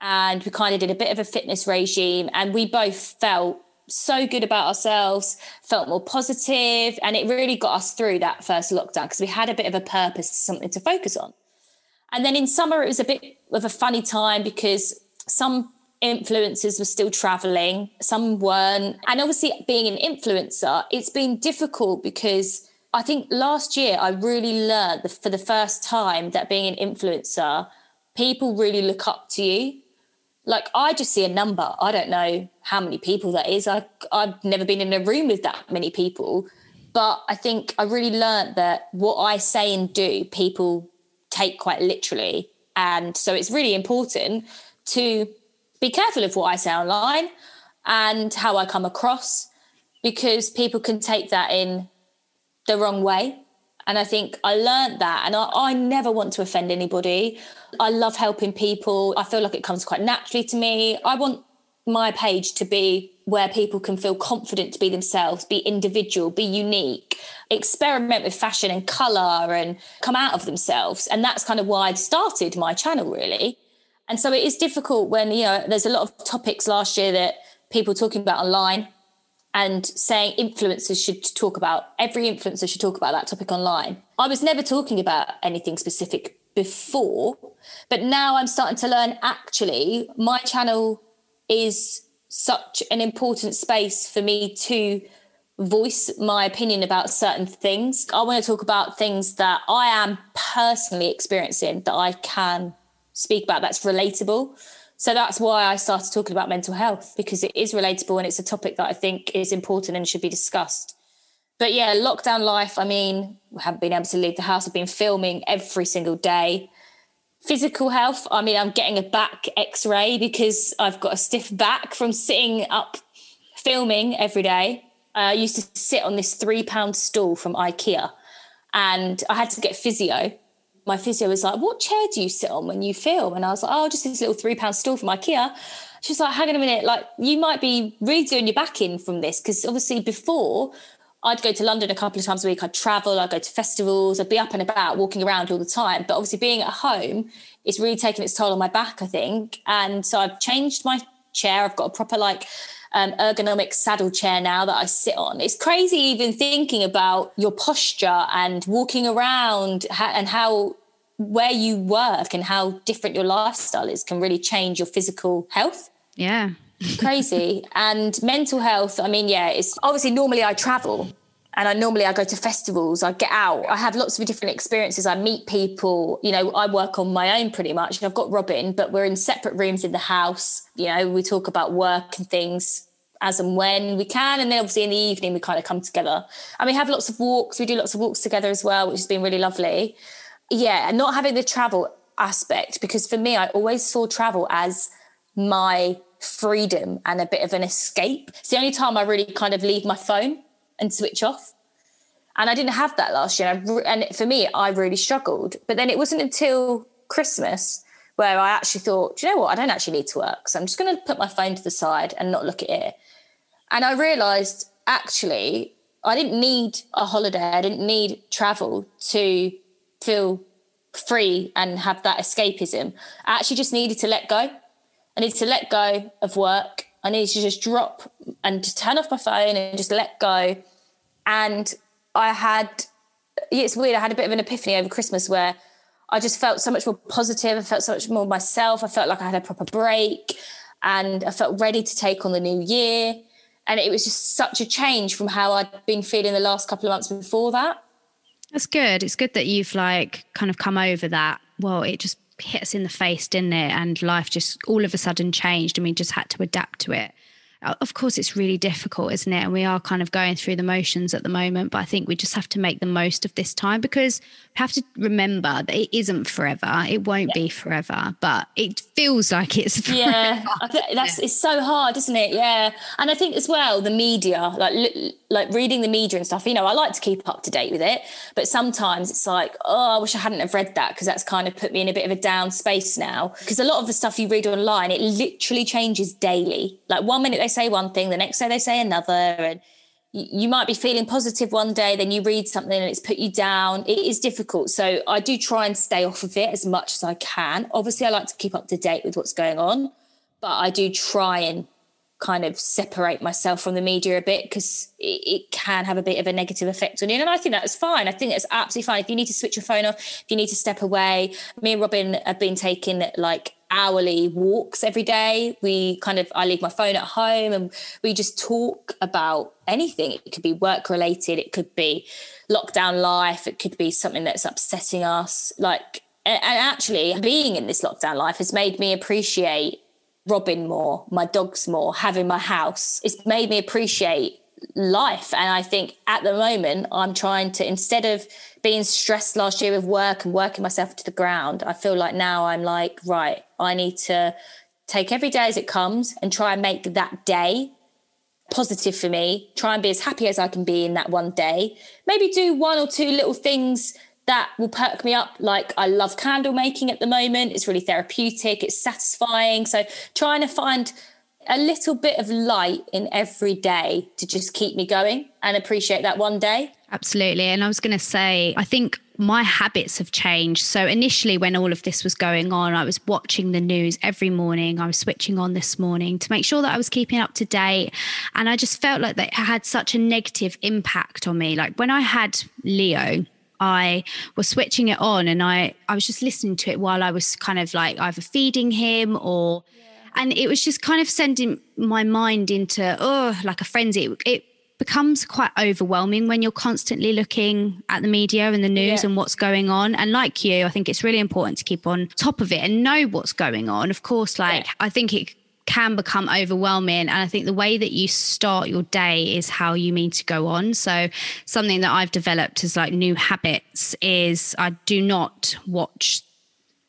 and we kind of did a bit of a fitness regime. And we both felt so good about ourselves, felt more positive, and it really got us through that first lockdown because we had a bit of a purpose, something to focus on. And then in summer, it was a bit of a funny time because some influencers were still traveling, some weren't. And obviously, being an influencer, it's been difficult because I think last year I really learned for the first time that being an influencer, people really look up to you like I just see a number. I don't know how many people that is. I I've never been in a room with that many people, but I think I really learned that what I say and do, people take quite literally, and so it's really important to be careful of what I say online and how I come across because people can take that in the wrong way. And I think I learned that, and I, I never want to offend anybody. I love helping people. I feel like it comes quite naturally to me. I want my page to be where people can feel confident to be themselves, be individual, be unique, experiment with fashion and color and come out of themselves. And that's kind of why I started my channel, really. And so it is difficult when, you know, there's a lot of topics last year that people talking about online and saying influencers should talk about every influencer should talk about that topic online. I was never talking about anything specific before, but now I'm starting to learn actually my channel is such an important space for me to voice my opinion about certain things. I want to talk about things that I am personally experiencing that I can speak about that's relatable. So that's why I started talking about mental health because it is relatable and it's a topic that I think is important and should be discussed but yeah, lockdown life. I mean, we haven't been able to leave the house. I've been filming every single day. Physical health. I mean, I'm getting a back x ray because I've got a stiff back from sitting up filming every day. I used to sit on this three pound stool from IKEA and I had to get physio. My physio was like, What chair do you sit on when you film? And I was like, Oh, just this little three pound stool from IKEA. She's like, Hang on a minute, like, you might be really your back in from this because obviously before I'd go to London a couple of times a week. I'd travel, I'd go to festivals, I'd be up and about, walking around all the time. But obviously, being at home, it's really taken its toll on my back, I think. And so I've changed my chair. I've got a proper, like, um, ergonomic saddle chair now that I sit on. It's crazy even thinking about your posture and walking around and how where you work and how different your lifestyle is can really change your physical health. Yeah crazy. and mental health, I mean, yeah, it's obviously normally I travel and I normally I go to festivals, I get out, I have lots of different experiences. I meet people, you know, I work on my own pretty much. I've got Robin, but we're in separate rooms in the house. You know, we talk about work and things as and when we can. And then obviously in the evening we kind of come together. And we have lots of walks. We do lots of walks together as well, which has been really lovely. Yeah, and not having the travel aspect, because for me, I always saw travel as my freedom and a bit of an escape. It's the only time I really kind of leave my phone and switch off. And I didn't have that last year. And for me, I really struggled. But then it wasn't until Christmas where I actually thought, you know what? I don't actually need to work. So I'm just going to put my phone to the side and not look at it. And I realized actually, I didn't need a holiday. I didn't need travel to feel free and have that escapism. I actually just needed to let go. I needed to let go of work. I needed to just drop and just turn off my phone and just let go. And I had, it's weird, I had a bit of an epiphany over Christmas where I just felt so much more positive. I felt so much more myself. I felt like I had a proper break and I felt ready to take on the new year. And it was just such a change from how I'd been feeling the last couple of months before that. That's good. It's good that you've like kind of come over that. Well, it just hit us in the face, didn't it? And life just all of a sudden changed and we just had to adapt to it Uh, of course it's really difficult isn't it? And we are kind of going through the motions at the moment but i think we just have to make the most of this time because we have to remember that it isn't forever. It won't yeah. be forever but it feels like it's forever. yeah. That's it's so hard isn't it? Yeah. And i think as well the media like like reading the media and stuff you know i like to keep up to date with it but sometimes it's like oh i wish i hadn't have read that because that's kind of put me in a bit of a down space now because a lot of the stuff you read online it literally changes daily like one minute they say one thing, the next day they say another. And you might be feeling positive one day, then you read something and it's put you down. It is difficult. So I do try and stay off of it as much as I can. Obviously, I like to keep up to date with what's going on, but I do try and kind of separate myself from the media a bit because it, it, can have a bit of a negative effect on you. And I think that's fine. I think that's absolutely fine. If you need to switch your phone off, if you need to step away, me and Robin have been taking like hourly walks every day. We kind of, I leave my phone at home and we just talk about anything. It could be work related, it could be lockdown life, it could be something that's upsetting us. Like, and actually, being in this lockdown life has made me appreciate Robin more, my dogs more, having my house. It's made me appreciate life. And I think at the moment, I'm trying to, instead of being stressed last year with work and working myself to the ground, I feel like now I'm like, right, I need to take every day as it comes and try and make that day positive for me. Try and be as happy as I can be in that one day. Maybe do one or two little things that will perk me up. Like I love candle making at the moment. It's really therapeutic, it's satisfying. So trying to find a little bit of light in every day to just keep me going and appreciate that one day. Absolutely. And I was going to say, I think my habits have changed. So initially, when all of this was going on, I was watching the news every morning. I was switching on this morning to make sure that I was keeping up to date. And I just felt like that had such a negative impact on me. Like when I had Leo, I was switching it on and I, I was just listening to it while I was kind of like either feeding him or, yeah. and it was just kind of sending my mind into, oh, like a frenzy. It, it becomes quite overwhelming when you're constantly looking at the media and the news yeah. and what's going on. And like you, I think it's really important to keep on top of it and know what's going on. Of course, like yeah. I think it can become overwhelming. And I think the way that you start your day is how you mean to go on. So, something that I've developed as like new habits is I do not watch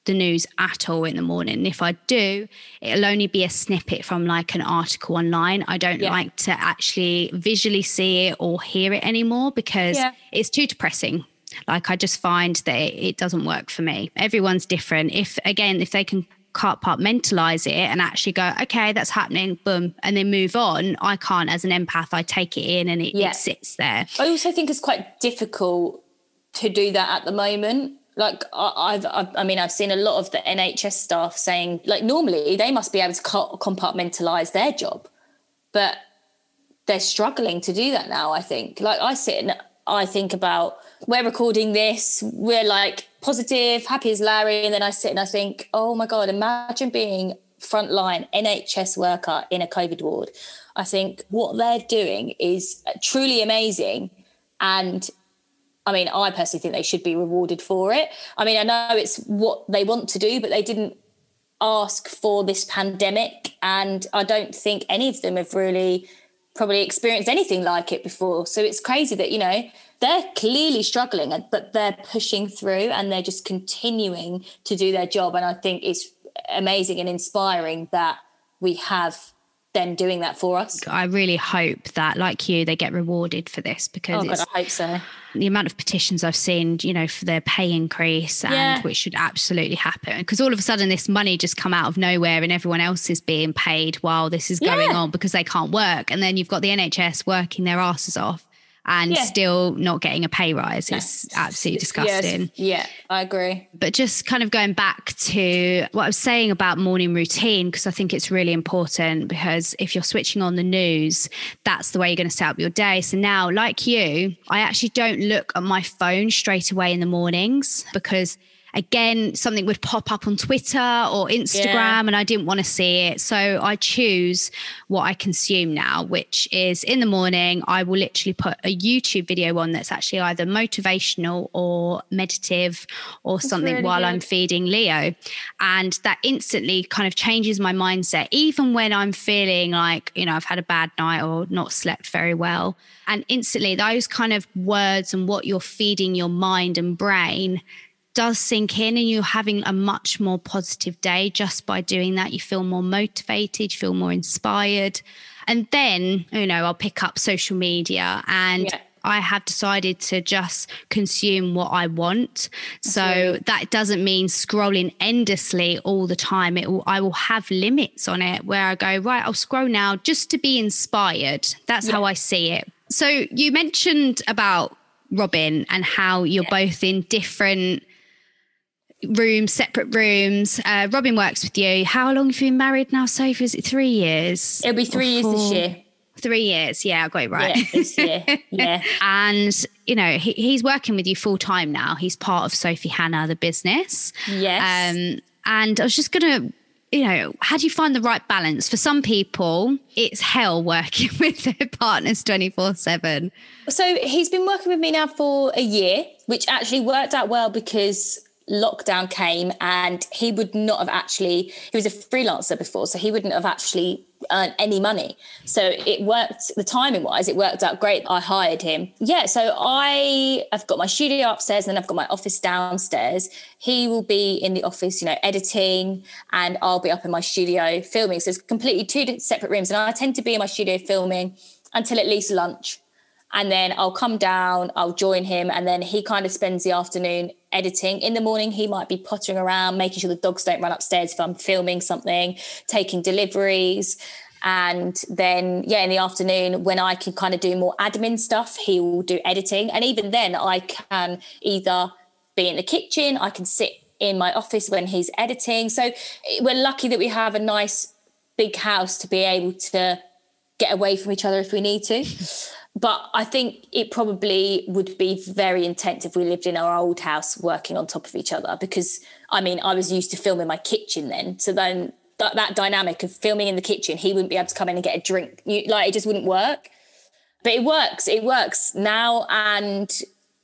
the news at all in the morning. If I do, it'll only be a snippet from like an article online. I don't yeah. like to actually visually see it or hear it anymore because yeah. it's too depressing. Like I just find that it, it doesn't work for me. Everyone's different. If again, if they can compartmentalize it and actually go, okay, that's happening, boom, and then move on. I can't, as an empath, I take it in and it, yeah. it sits there. I also think it's quite difficult to do that at the moment. Like I've, I've, I mean, I've seen a lot of the NHS staff saying, like, normally they must be able to compartmentalize their job, but they're struggling to do that now. I think. Like I sit and I think about we're recording this, we're like positive, happy as Larry. And then I sit and I think, oh my God, imagine being frontline NHS worker in a COVID ward. I think what they're doing is truly amazing. And I mean, I personally think they should be rewarded for it. I mean, I know it's what they want to do, but they didn't ask for this pandemic. And I don't think any of them have really probably experienced anything like it before. So it's crazy that, you know, they're clearly struggling, but they're pushing through and they're just continuing to do their job. And I think it's amazing and inspiring that we have them doing that for us. I really hope that, like you, they get rewarded for this because oh, God, I hope so. The amount of petitions I've seen, you know, for their pay increase and yeah. which should absolutely happen because all of a sudden this money just come out of nowhere and everyone else is being paid while this is going yeah. on because they can't work. And then you've got the NHS working their asses off and yeah. still not getting a pay rise. It's absolutely disgusting. Yes. Yeah, I agree. But just kind of going back to what I was saying about morning routine, because I think it's really important because if you're switching on the news, that's the way you're going to set up your day. So now, like you, I actually don't look at my phone straight away in the mornings because again, something would pop up on Twitter or Instagram yeah. and I didn't want to see it. So I choose what I consume now, which is in the morning, I will literally put a YouTube video on that's actually either motivational or meditative or that's something really while good. I'm feeding Leo. And that instantly kind of changes my mindset, even when I'm feeling like, you know, I've had a bad night or not slept very well. And instantly, those kind of words and what you're feeding your mind and brain does sink in and you're having a much more positive day just by doing that. You feel more motivated, you feel more inspired. And then, you know, I'll pick up social media and yeah. I have decided to just consume what I want. So that doesn't mean scrolling endlessly all the time. It will, I will have limits on it where I go, right, I'll scroll now just to be inspired. That's yeah. how I see it. So you mentioned about Robin and how you're yeah. both in different rooms, separate rooms. Uh, Robin works with you. How long have you been married now, Sophie? Is it three years? It'll be three years this year. Three years, yeah, I got it right. Yeah, this year, yeah. and you know, he, he's working with you full time now. He's part of Sophie Hannah, the business. Yes. Um, and I was just gonna you know, how do you find the right balance? For some people, it's hell working with their partners 24 7. So he's been working with me now for a year, which actually worked out well because lockdown came and he would not have actually he was a freelancer before so he wouldn't have actually earned any money. So it worked the timing wise it worked out great i hired him. Yeah so i have got my studio upstairs and then i've got my office downstairs. He will be in the office you know editing and i'll be up in my studio filming. So it's completely two separate rooms and i tend to be in my studio filming until at least lunch and then I'll come down, I'll join him, and then he kind of spends the afternoon editing. In the morning, he might be pottering around, making sure the dogs don't run upstairs if I'm filming something, taking deliveries. And then, yeah, in the afternoon, when I can kind of do more admin stuff, he will do editing. And even then, I can either be in the kitchen, I can sit in my office when he's editing. So eh, we're lucky that we have a nice big house to be able to get away from each other if we need to. But I think it probably would be very intense if we lived in our old house working on top of each other because I mean I was used to filming my kitchen then. So then that, that dynamic of filming in the kitchen he wouldn't be able to come in and get a drink. You, like it just wouldn't work. But it works it works now and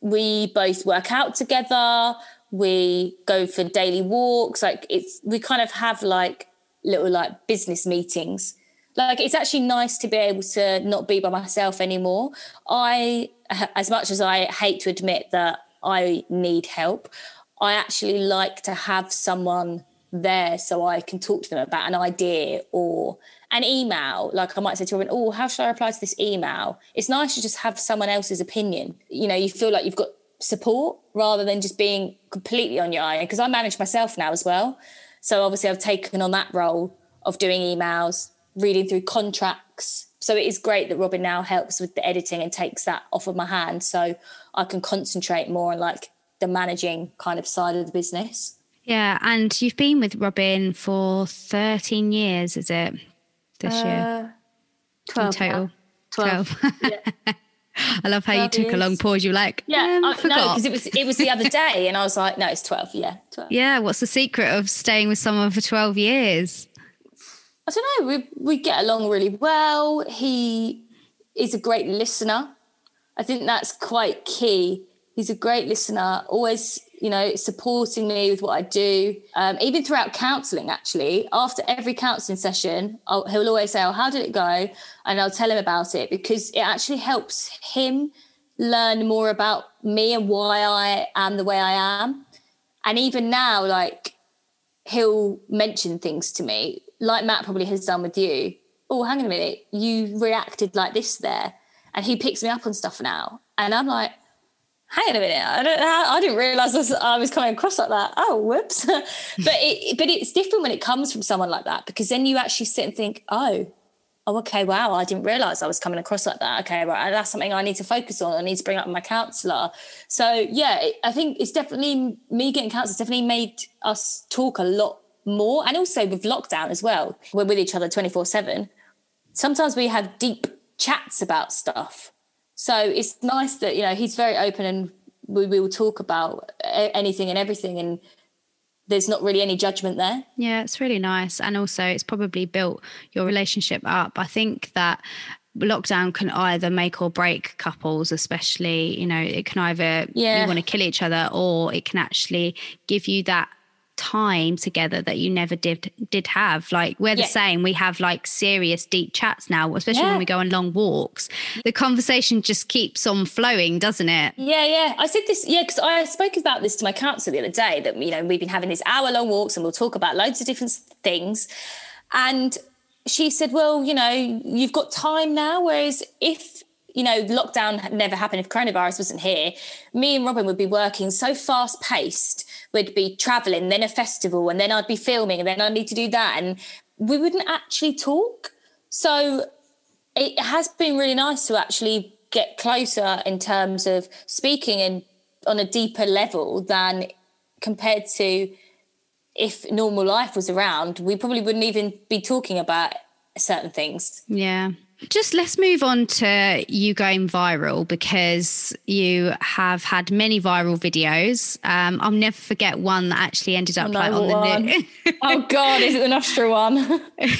we both work out together. We go for daily walks like it's we kind of have like little like business meetings like it's actually nice to be able to not be by myself anymore. I as much as i hate to admit that i need help i actually like to have someone there so i can talk to them about an idea or an email. Like i might say to Robin, oh how should i reply to this email? It's nice to just have someone else's opinion. You know you feel like you've got support rather than just being completely on your own because i manage myself now as well. So obviously i've taken on that role of doing emails reading through contracts. So it is great that Robin now helps with the editing and takes that off of my hands so I can concentrate more on like the managing kind of side of the business. Yeah, and you've been with Robin for 13 years, is it? This uh, year? 12 In total. 12. 12. Yeah. I love how you took years. a long pause. You were like, yeah, um, I, no, because it was it was the other day, and I was like, no, it's twelve. Yeah, twelve. Yeah, what's the secret of staying with someone for twelve years? I don't know. We we get along really well. He is a great listener. I think that's quite key. He's a great listener. Always, you know, supporting me with what I do. Um, even throughout counselling, actually, after every counselling session, I'll, he'll always say, "Oh, how did it go?" And I'll tell him about it because it actually helps him learn more about me and why I am the way I am. And even now, like he'll mention things to me like Matt probably has done with you. Oh, hang on a minute, you reacted like this there, and he picks me up on stuff now, and I'm like, hang on a minute, I don't, I didn't realize I was, I was coming across like that. Oh, whoops! but it, but it's different when it comes from someone like that because then you actually sit and think, oh, oh, okay, wow, I didn't realize I was coming across like that. Okay, right, that's something I need to focus on. I need to bring up my counselor. So yeah, I think it's definitely me getting counselors definitely made us talk a lot more and also with lockdown as well we're with each other 24 7 sometimes we have deep chats about stuff so it's nice that you know he's very open and we, we will talk about anything and everything and there's not really any judgment there. Yeah, it's really nice. And also, it's probably built your relationship up. I think that lockdown can either make or break couples, especially, you know, it can either Yeah. you want to kill each other or it can actually give you that time together that you never did did have like we're the Yeah. same we have like serious deep chats now especially Yeah. when we go on long walks the conversation just keeps on flowing doesn't it Yeah, yeah. I said this, yeah, because I spoke about this to my counsellor the other day that, you know, we've been having these hour long walks and we'll talk about loads of different things. And she said, well, you know, you've got time now. Whereas if, you know, lockdown had never happened, if coronavirus wasn't here, me and Robin would be working so fast paced. We'd be traveling, then a festival, and then I'd be filming, and then I'd need to do that. And we wouldn't actually talk. So it has been really nice to actually get closer in terms of speaking and on a deeper level than compared to if normal life was around we probably wouldn't even be talking about certain things Yeah. Just let's move on to you going viral because you have had many viral videos. Um, I'll never forget one that actually ended up like on the news. oh god is it the nostril one is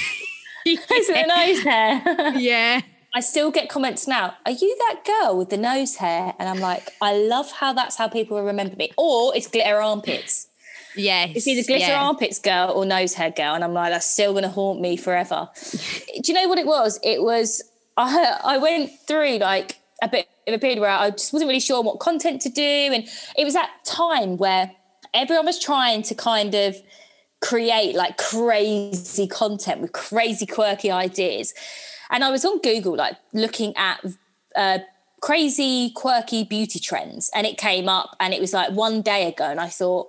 it the nose hair yeah. I still get comments now. Are you that girl with the nose hair? And I'm like, I love how that's how people will remember me. Or it's glitter armpits. Yes. It's either glitter yeah. armpits girl or nose hair girl, and I'm like, that's still going to haunt me forever. Do you know what it was? It was I I went through like a bit of a period where I just wasn't really sure what content to do, and it was that time where everyone was trying to kind of create like crazy content with crazy quirky ideas, and I was on Google like looking at. Uh, crazy quirky beauty trends and it came up and it was like one day ago and i thought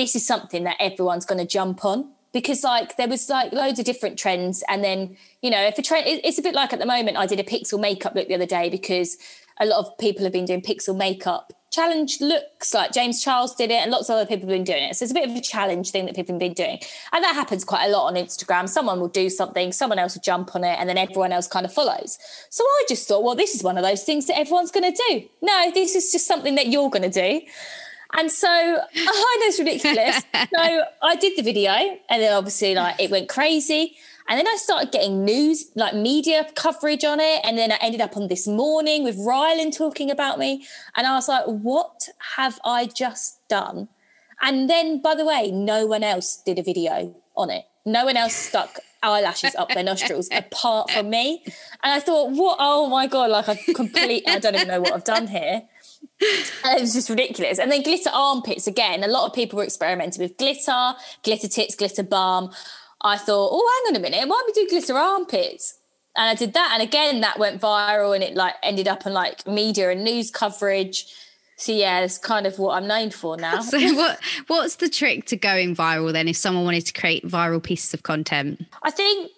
this is something that everyone's going to jump on because like there was like loads of different trends and then you know if a trend it's a bit like at the moment i did a pixel makeup look the other day because a lot of people have been doing pixel makeup challenge looks like james charles did it and lots of other people have been doing it. So it's a bit of a challenge thing that people have been doing. And that happens quite a lot on instagram. Someone will do something someone else will jump on it and then everyone else kind of follows. So i just thought well this is one of those things that everyone's going to do. No this is just something that you're going to do and so I know it's ridiculous. so I did the video and then obviously like it went crazy. And then I started getting news, like media coverage on it. And then I ended up on this morning with Rylan talking about me. And I was like, what have I just done? And then, by the way, no one else did a video on it. No one else stuck eyelashes up their nostrils apart from me. And I thought, what? Oh my God, like I complete, I don't even know what I've done here. It was just ridiculous. And then glitter armpits again. A lot of people were experimenting with glitter, glitter tits, glitter balm. I thought, oh, hang on a minute, why don't we do glitter armpits? And I did that, and again, that went viral, and it like ended up on like media and news coverage. So yeah, it's kind of what I'm known for now. So what what's the trick to going viral then if someone wanted to create viral pieces of content? I think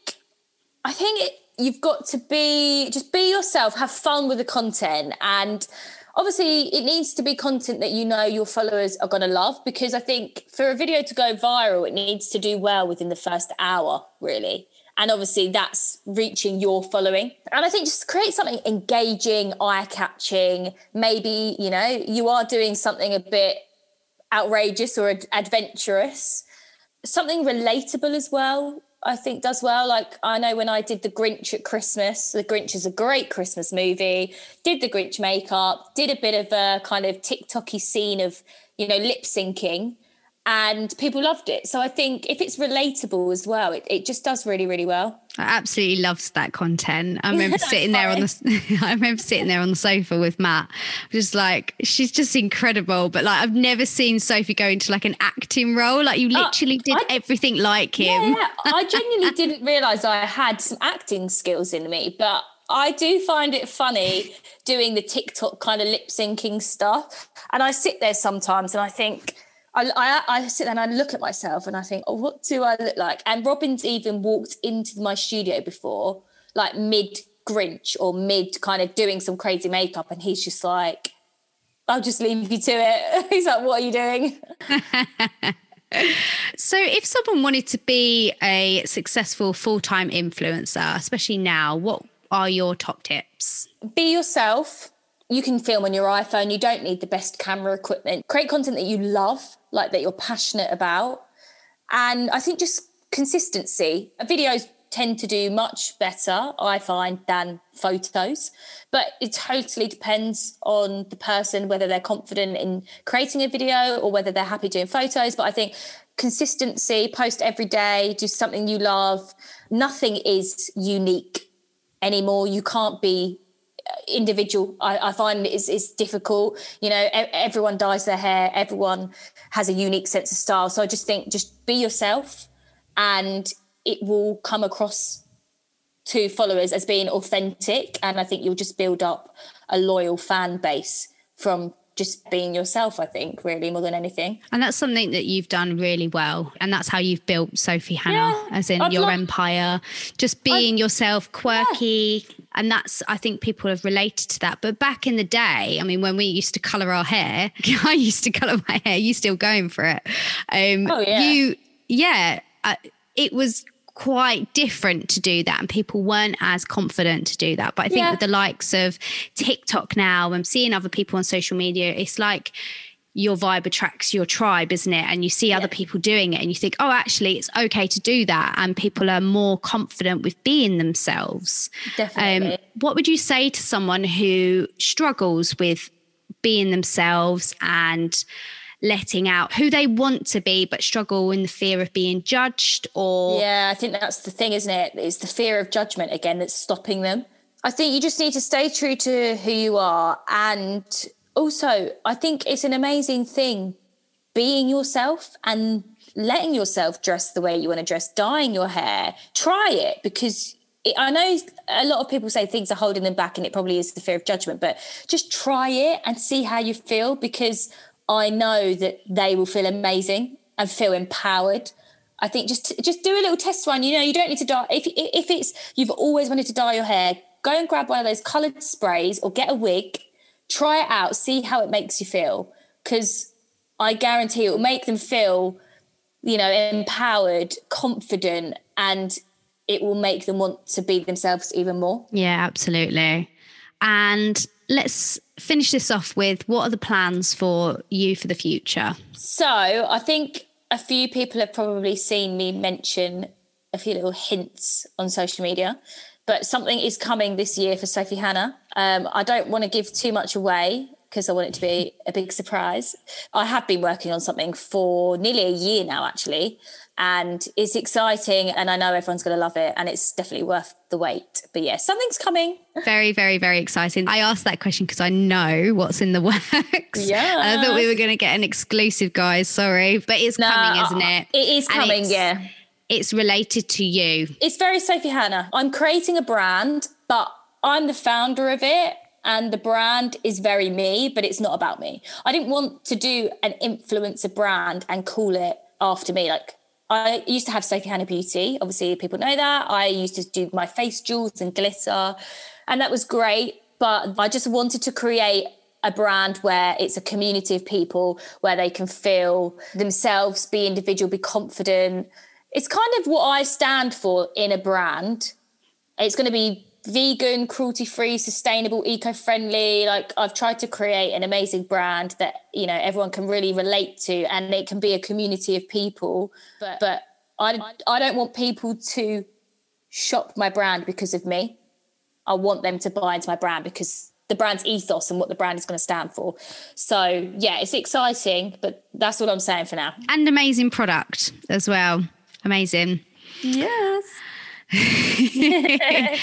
I think it, you've got to be just be yourself, have fun with the content, and obviously it needs to be content that you know your followers are going to love. Because I think for a video to go viral, it needs to do well within the first hour, really. And obviously that's reaching your following. And I think just create something engaging, eye catching. Maybe you know you are doing something a bit outrageous or ad- adventurous something relatable as well i think does well. Like i know when i did the grinch at christmas the grinch is a great christmas movie. Did the grinch makeup did a bit of a kind of tiktoky scene of you know lip syncing and people loved it so i think if it's relatable as well it, it just does really really well I absolutely loved that content. I remember sitting there on the I remember sitting there on the sofa with Matt. Just like she's just incredible. But like I've never seen Sophie go into like an acting role. Like you uh, literally did I- everything like him. Yeah, I genuinely didn't realise I had some acting skills in me, but I do find it funny doing the TikTok kind of lip syncing stuff. And I sit there sometimes and I think, I, I, I sit there and I look at myself and I think, oh, what do I look like? And Robin's even walked into my studio before, like mid Grinch or mid kind of doing some crazy makeup. And he's just like, I'll just leave you to it. He's like, what are you doing? So if someone wanted to be a successful full-time influencer, especially now, what are your top tips? be yourself you can film on your iPhone. You don't need the best camera equipment. Create content that you love, like that you're passionate about. And I think just consistency. Videos tend to do much better, I find, than photos. But it totally depends on the person, whether they're confident in creating a video or whether they're happy doing photos. But I think consistency, post every day, do something you love. Nothing is unique anymore. You can't be individual I, I, find it's, it's difficult you know everyone dyes their hair everyone has a unique sense of style so i just think just be yourself and it will come across to followers as being authentic and i think you'll just build up a loyal fan base from just being yourself, I think, really more than anything. And that's something that you've done really well. And that's how you've built Sophie Hannah, yeah, as in I've your empire, just being I've, yourself, quirky. Yeah. And that's, I think people have related to that. But back in the day, I mean, when we used to colour our hair, I used to colour my hair, you still going for it. Um, oh, yeah. You, yeah, uh, it was quite different to do that and people weren't as confident to do that but i think yeah. with the likes of tiktok now and seeing other people on social media it's like your vibe attracts your tribe isn't it? And you see yeah. other people doing it and you think oh actually it's okay to do that and people are more confident with being themselves. Definitely. um, what would you say to someone who struggles with being themselves and letting out who they want to be but struggle in the fear of being judged or yeah i think that's the thing isn't it? It's the fear of judgment again that's stopping them. I think you just need to stay true to who you are and also i think it's an amazing thing being yourself and letting yourself dress the way you want to dress dyeing your hair try it because it, I know a lot of people say things are holding them back, and it probably is the fear of judgment, but just try it and see how you feel because I know that they will feel amazing and feel empowered. I think just just do a little test run. You know, you don't need to dye if if it's you've always wanted to dye your hair. Go and grab one of those coloured sprays or get a wig. Try it out. See how it makes you feel. Because I guarantee it will make them feel, you know, empowered, confident, and it will make them want to be themselves even more. Yeah, absolutely. And let's finish this off with what are the plans for you for the future? So, I think a few people have probably seen me mention a few little hints on social media, but something is coming this year for Sophie Hannah. Um, I don't want to give too much away because I want it to be a big surprise. I have been working on something for nearly a year now, actually and it's exciting and I know everyone's going to love it and it's definitely worth the wait. But yeah, something's coming. Very, very, very exciting. I asked that question because I know what's in the works. Yeah. I thought we were going to get an exclusive, guys. Sorry, but it's no, coming, isn't it? It is coming, yeah. It's related to you. It's very Sophie Hannah. I'm creating a brand, but I'm the founder of it and the brand is very me, but it's not about me. I didn't want to do an influencer brand and call it after me. Like I used to have Sophie Hannah Beauty. Obviously, people know that. I used to do my face jewels and glitter, and that was great. But I just wanted to create a brand where it's a community of people where they can feel themselves, be individual, be confident. It's kind of what I stand for in a brand. It's going to be vegan, cruelty free, sustainable, eco friendly. Like I've tried to create an amazing brand that you know everyone can really relate to, and it can be a community of people. But but I I don't want people to shop my brand because of me. I want them to buy into my brand because the brand's ethos and what the brand is going to stand for. So yeah, it's exciting, but that's what I'm saying for now. And amazing product as well. Amazing. Yes.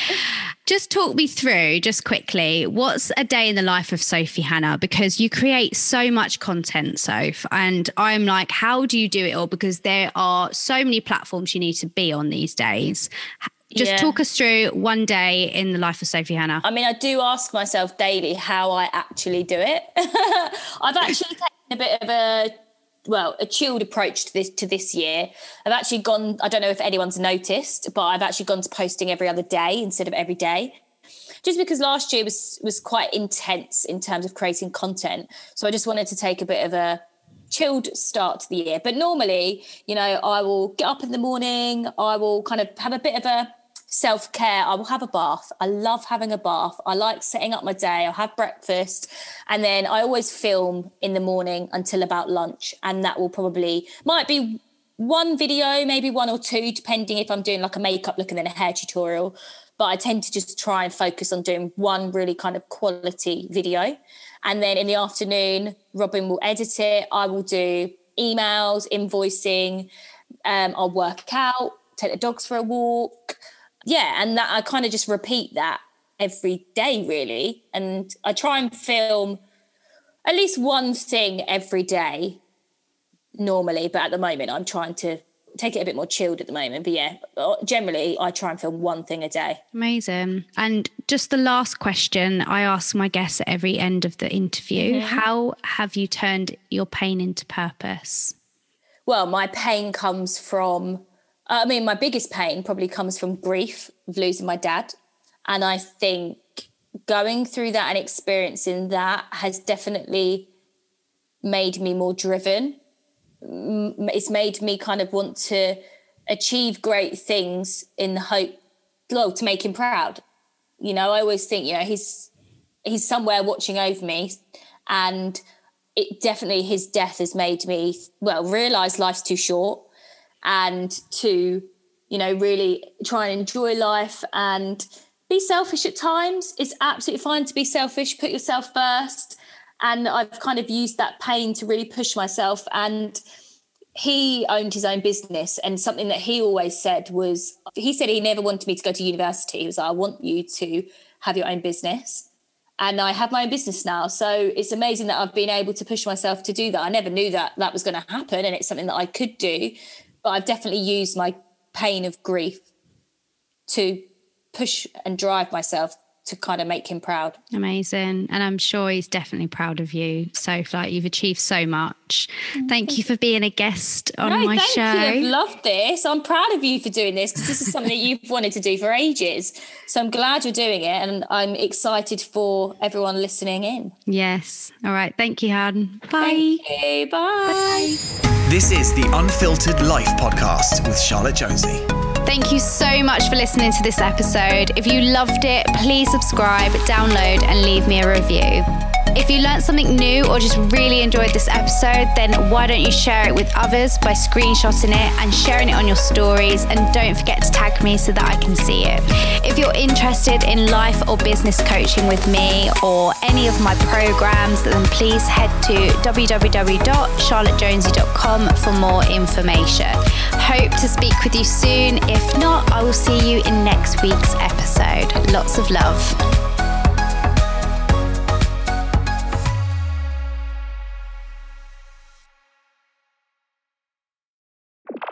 just talk me through, just quickly, what's a day in the life of Sophie Hannah? Because you create so much content, Soph. And I'm like, how do you do it all? Because there are so many platforms you need to be on these days. Just yeah. talk us through one day in the life of Sophie Hannah. I mean, I do ask myself daily how I actually do it. I've actually taken a bit of a well a chilled approach to this to this year. I've actually gone i don't know if anyone's noticed but i've actually gone to posting every other day instead of every day. Just because last year was was quite intense in terms of creating content. So i just wanted to take a bit of a chilled start to the year. But normally you know i will get up in the morning i will kind of have a bit of a self care, I will have a bath. I love having a bath. I like setting up my day. I'll have breakfast. And then I always film in the morning until about lunch. And that will probably, might be one video, maybe one or two, depending if I'm doing like a makeup look and then a hair tutorial. But I tend to just try and focus on doing one really kind of quality video. And then in the afternoon, Robin will edit it. I will do emails, invoicing. Um, I'll work out, take the dogs for a walk yeah, and that I kind of just repeat that every day, really. And I try and film at least one thing every day normally, but at the moment I'm trying to take it a bit more chilled at the moment. But yeah, uh, generally I try and film one thing a day. Amazing. And just the last question I ask my guests at every end of the interview mm-hmm. How have you turned your pain into purpose? Well, my pain comes from I mean, my biggest pain probably comes from grief of losing my dad. And I think going through that and experiencing that has definitely made me more driven. It's made me kind of want to achieve great things in the hope, well, to make him proud. You know, I always think, you know, he's he's somewhere watching over me, and it definitely his death has made me well realize life's too short and to you know really try and enjoy life and be selfish at times. It's absolutely fine to be selfish put yourself first. And i've kind of used that pain to really push myself. And he owned his own business. And something that he always said was he said he never wanted me to go to university. He was like i want you to have your own business. And i have my own business now. So it's amazing that i've been able to push myself to do that. I never knew that that was going to happen and it's something that i could do but I've definitely used my pain of grief to push and drive myself to kind of make him proud. Amazing. And I'm sure he's definitely proud of you. So like you've achieved so much. Mm, thank you for being a guest on no, my thank show. You. I've loved this. I'm proud of you for doing this because this is something that you've wanted to do for ages. So I'm glad you're doing it and I'm excited for everyone listening in. Yes. All right. Thank you, Han. Bye. You. Bye. Bye. This is the Unfiltered Life podcast with Charlotte Jonsie. Thank you so much for listening to this episode. If you loved it, please subscribe, download, and leave me a review. If you learned something new or just really enjoyed this episode, then why don't you share it with others by screenshotting it and sharing it on your stories? And don't forget to tag me so that I can see it. If you're interested in life or business coaching with me or any of my programs, then please head to www.charlottejonsie.com for more information. Hope to speak with you soon. If not, I will see you in next week's episode. Lots of love.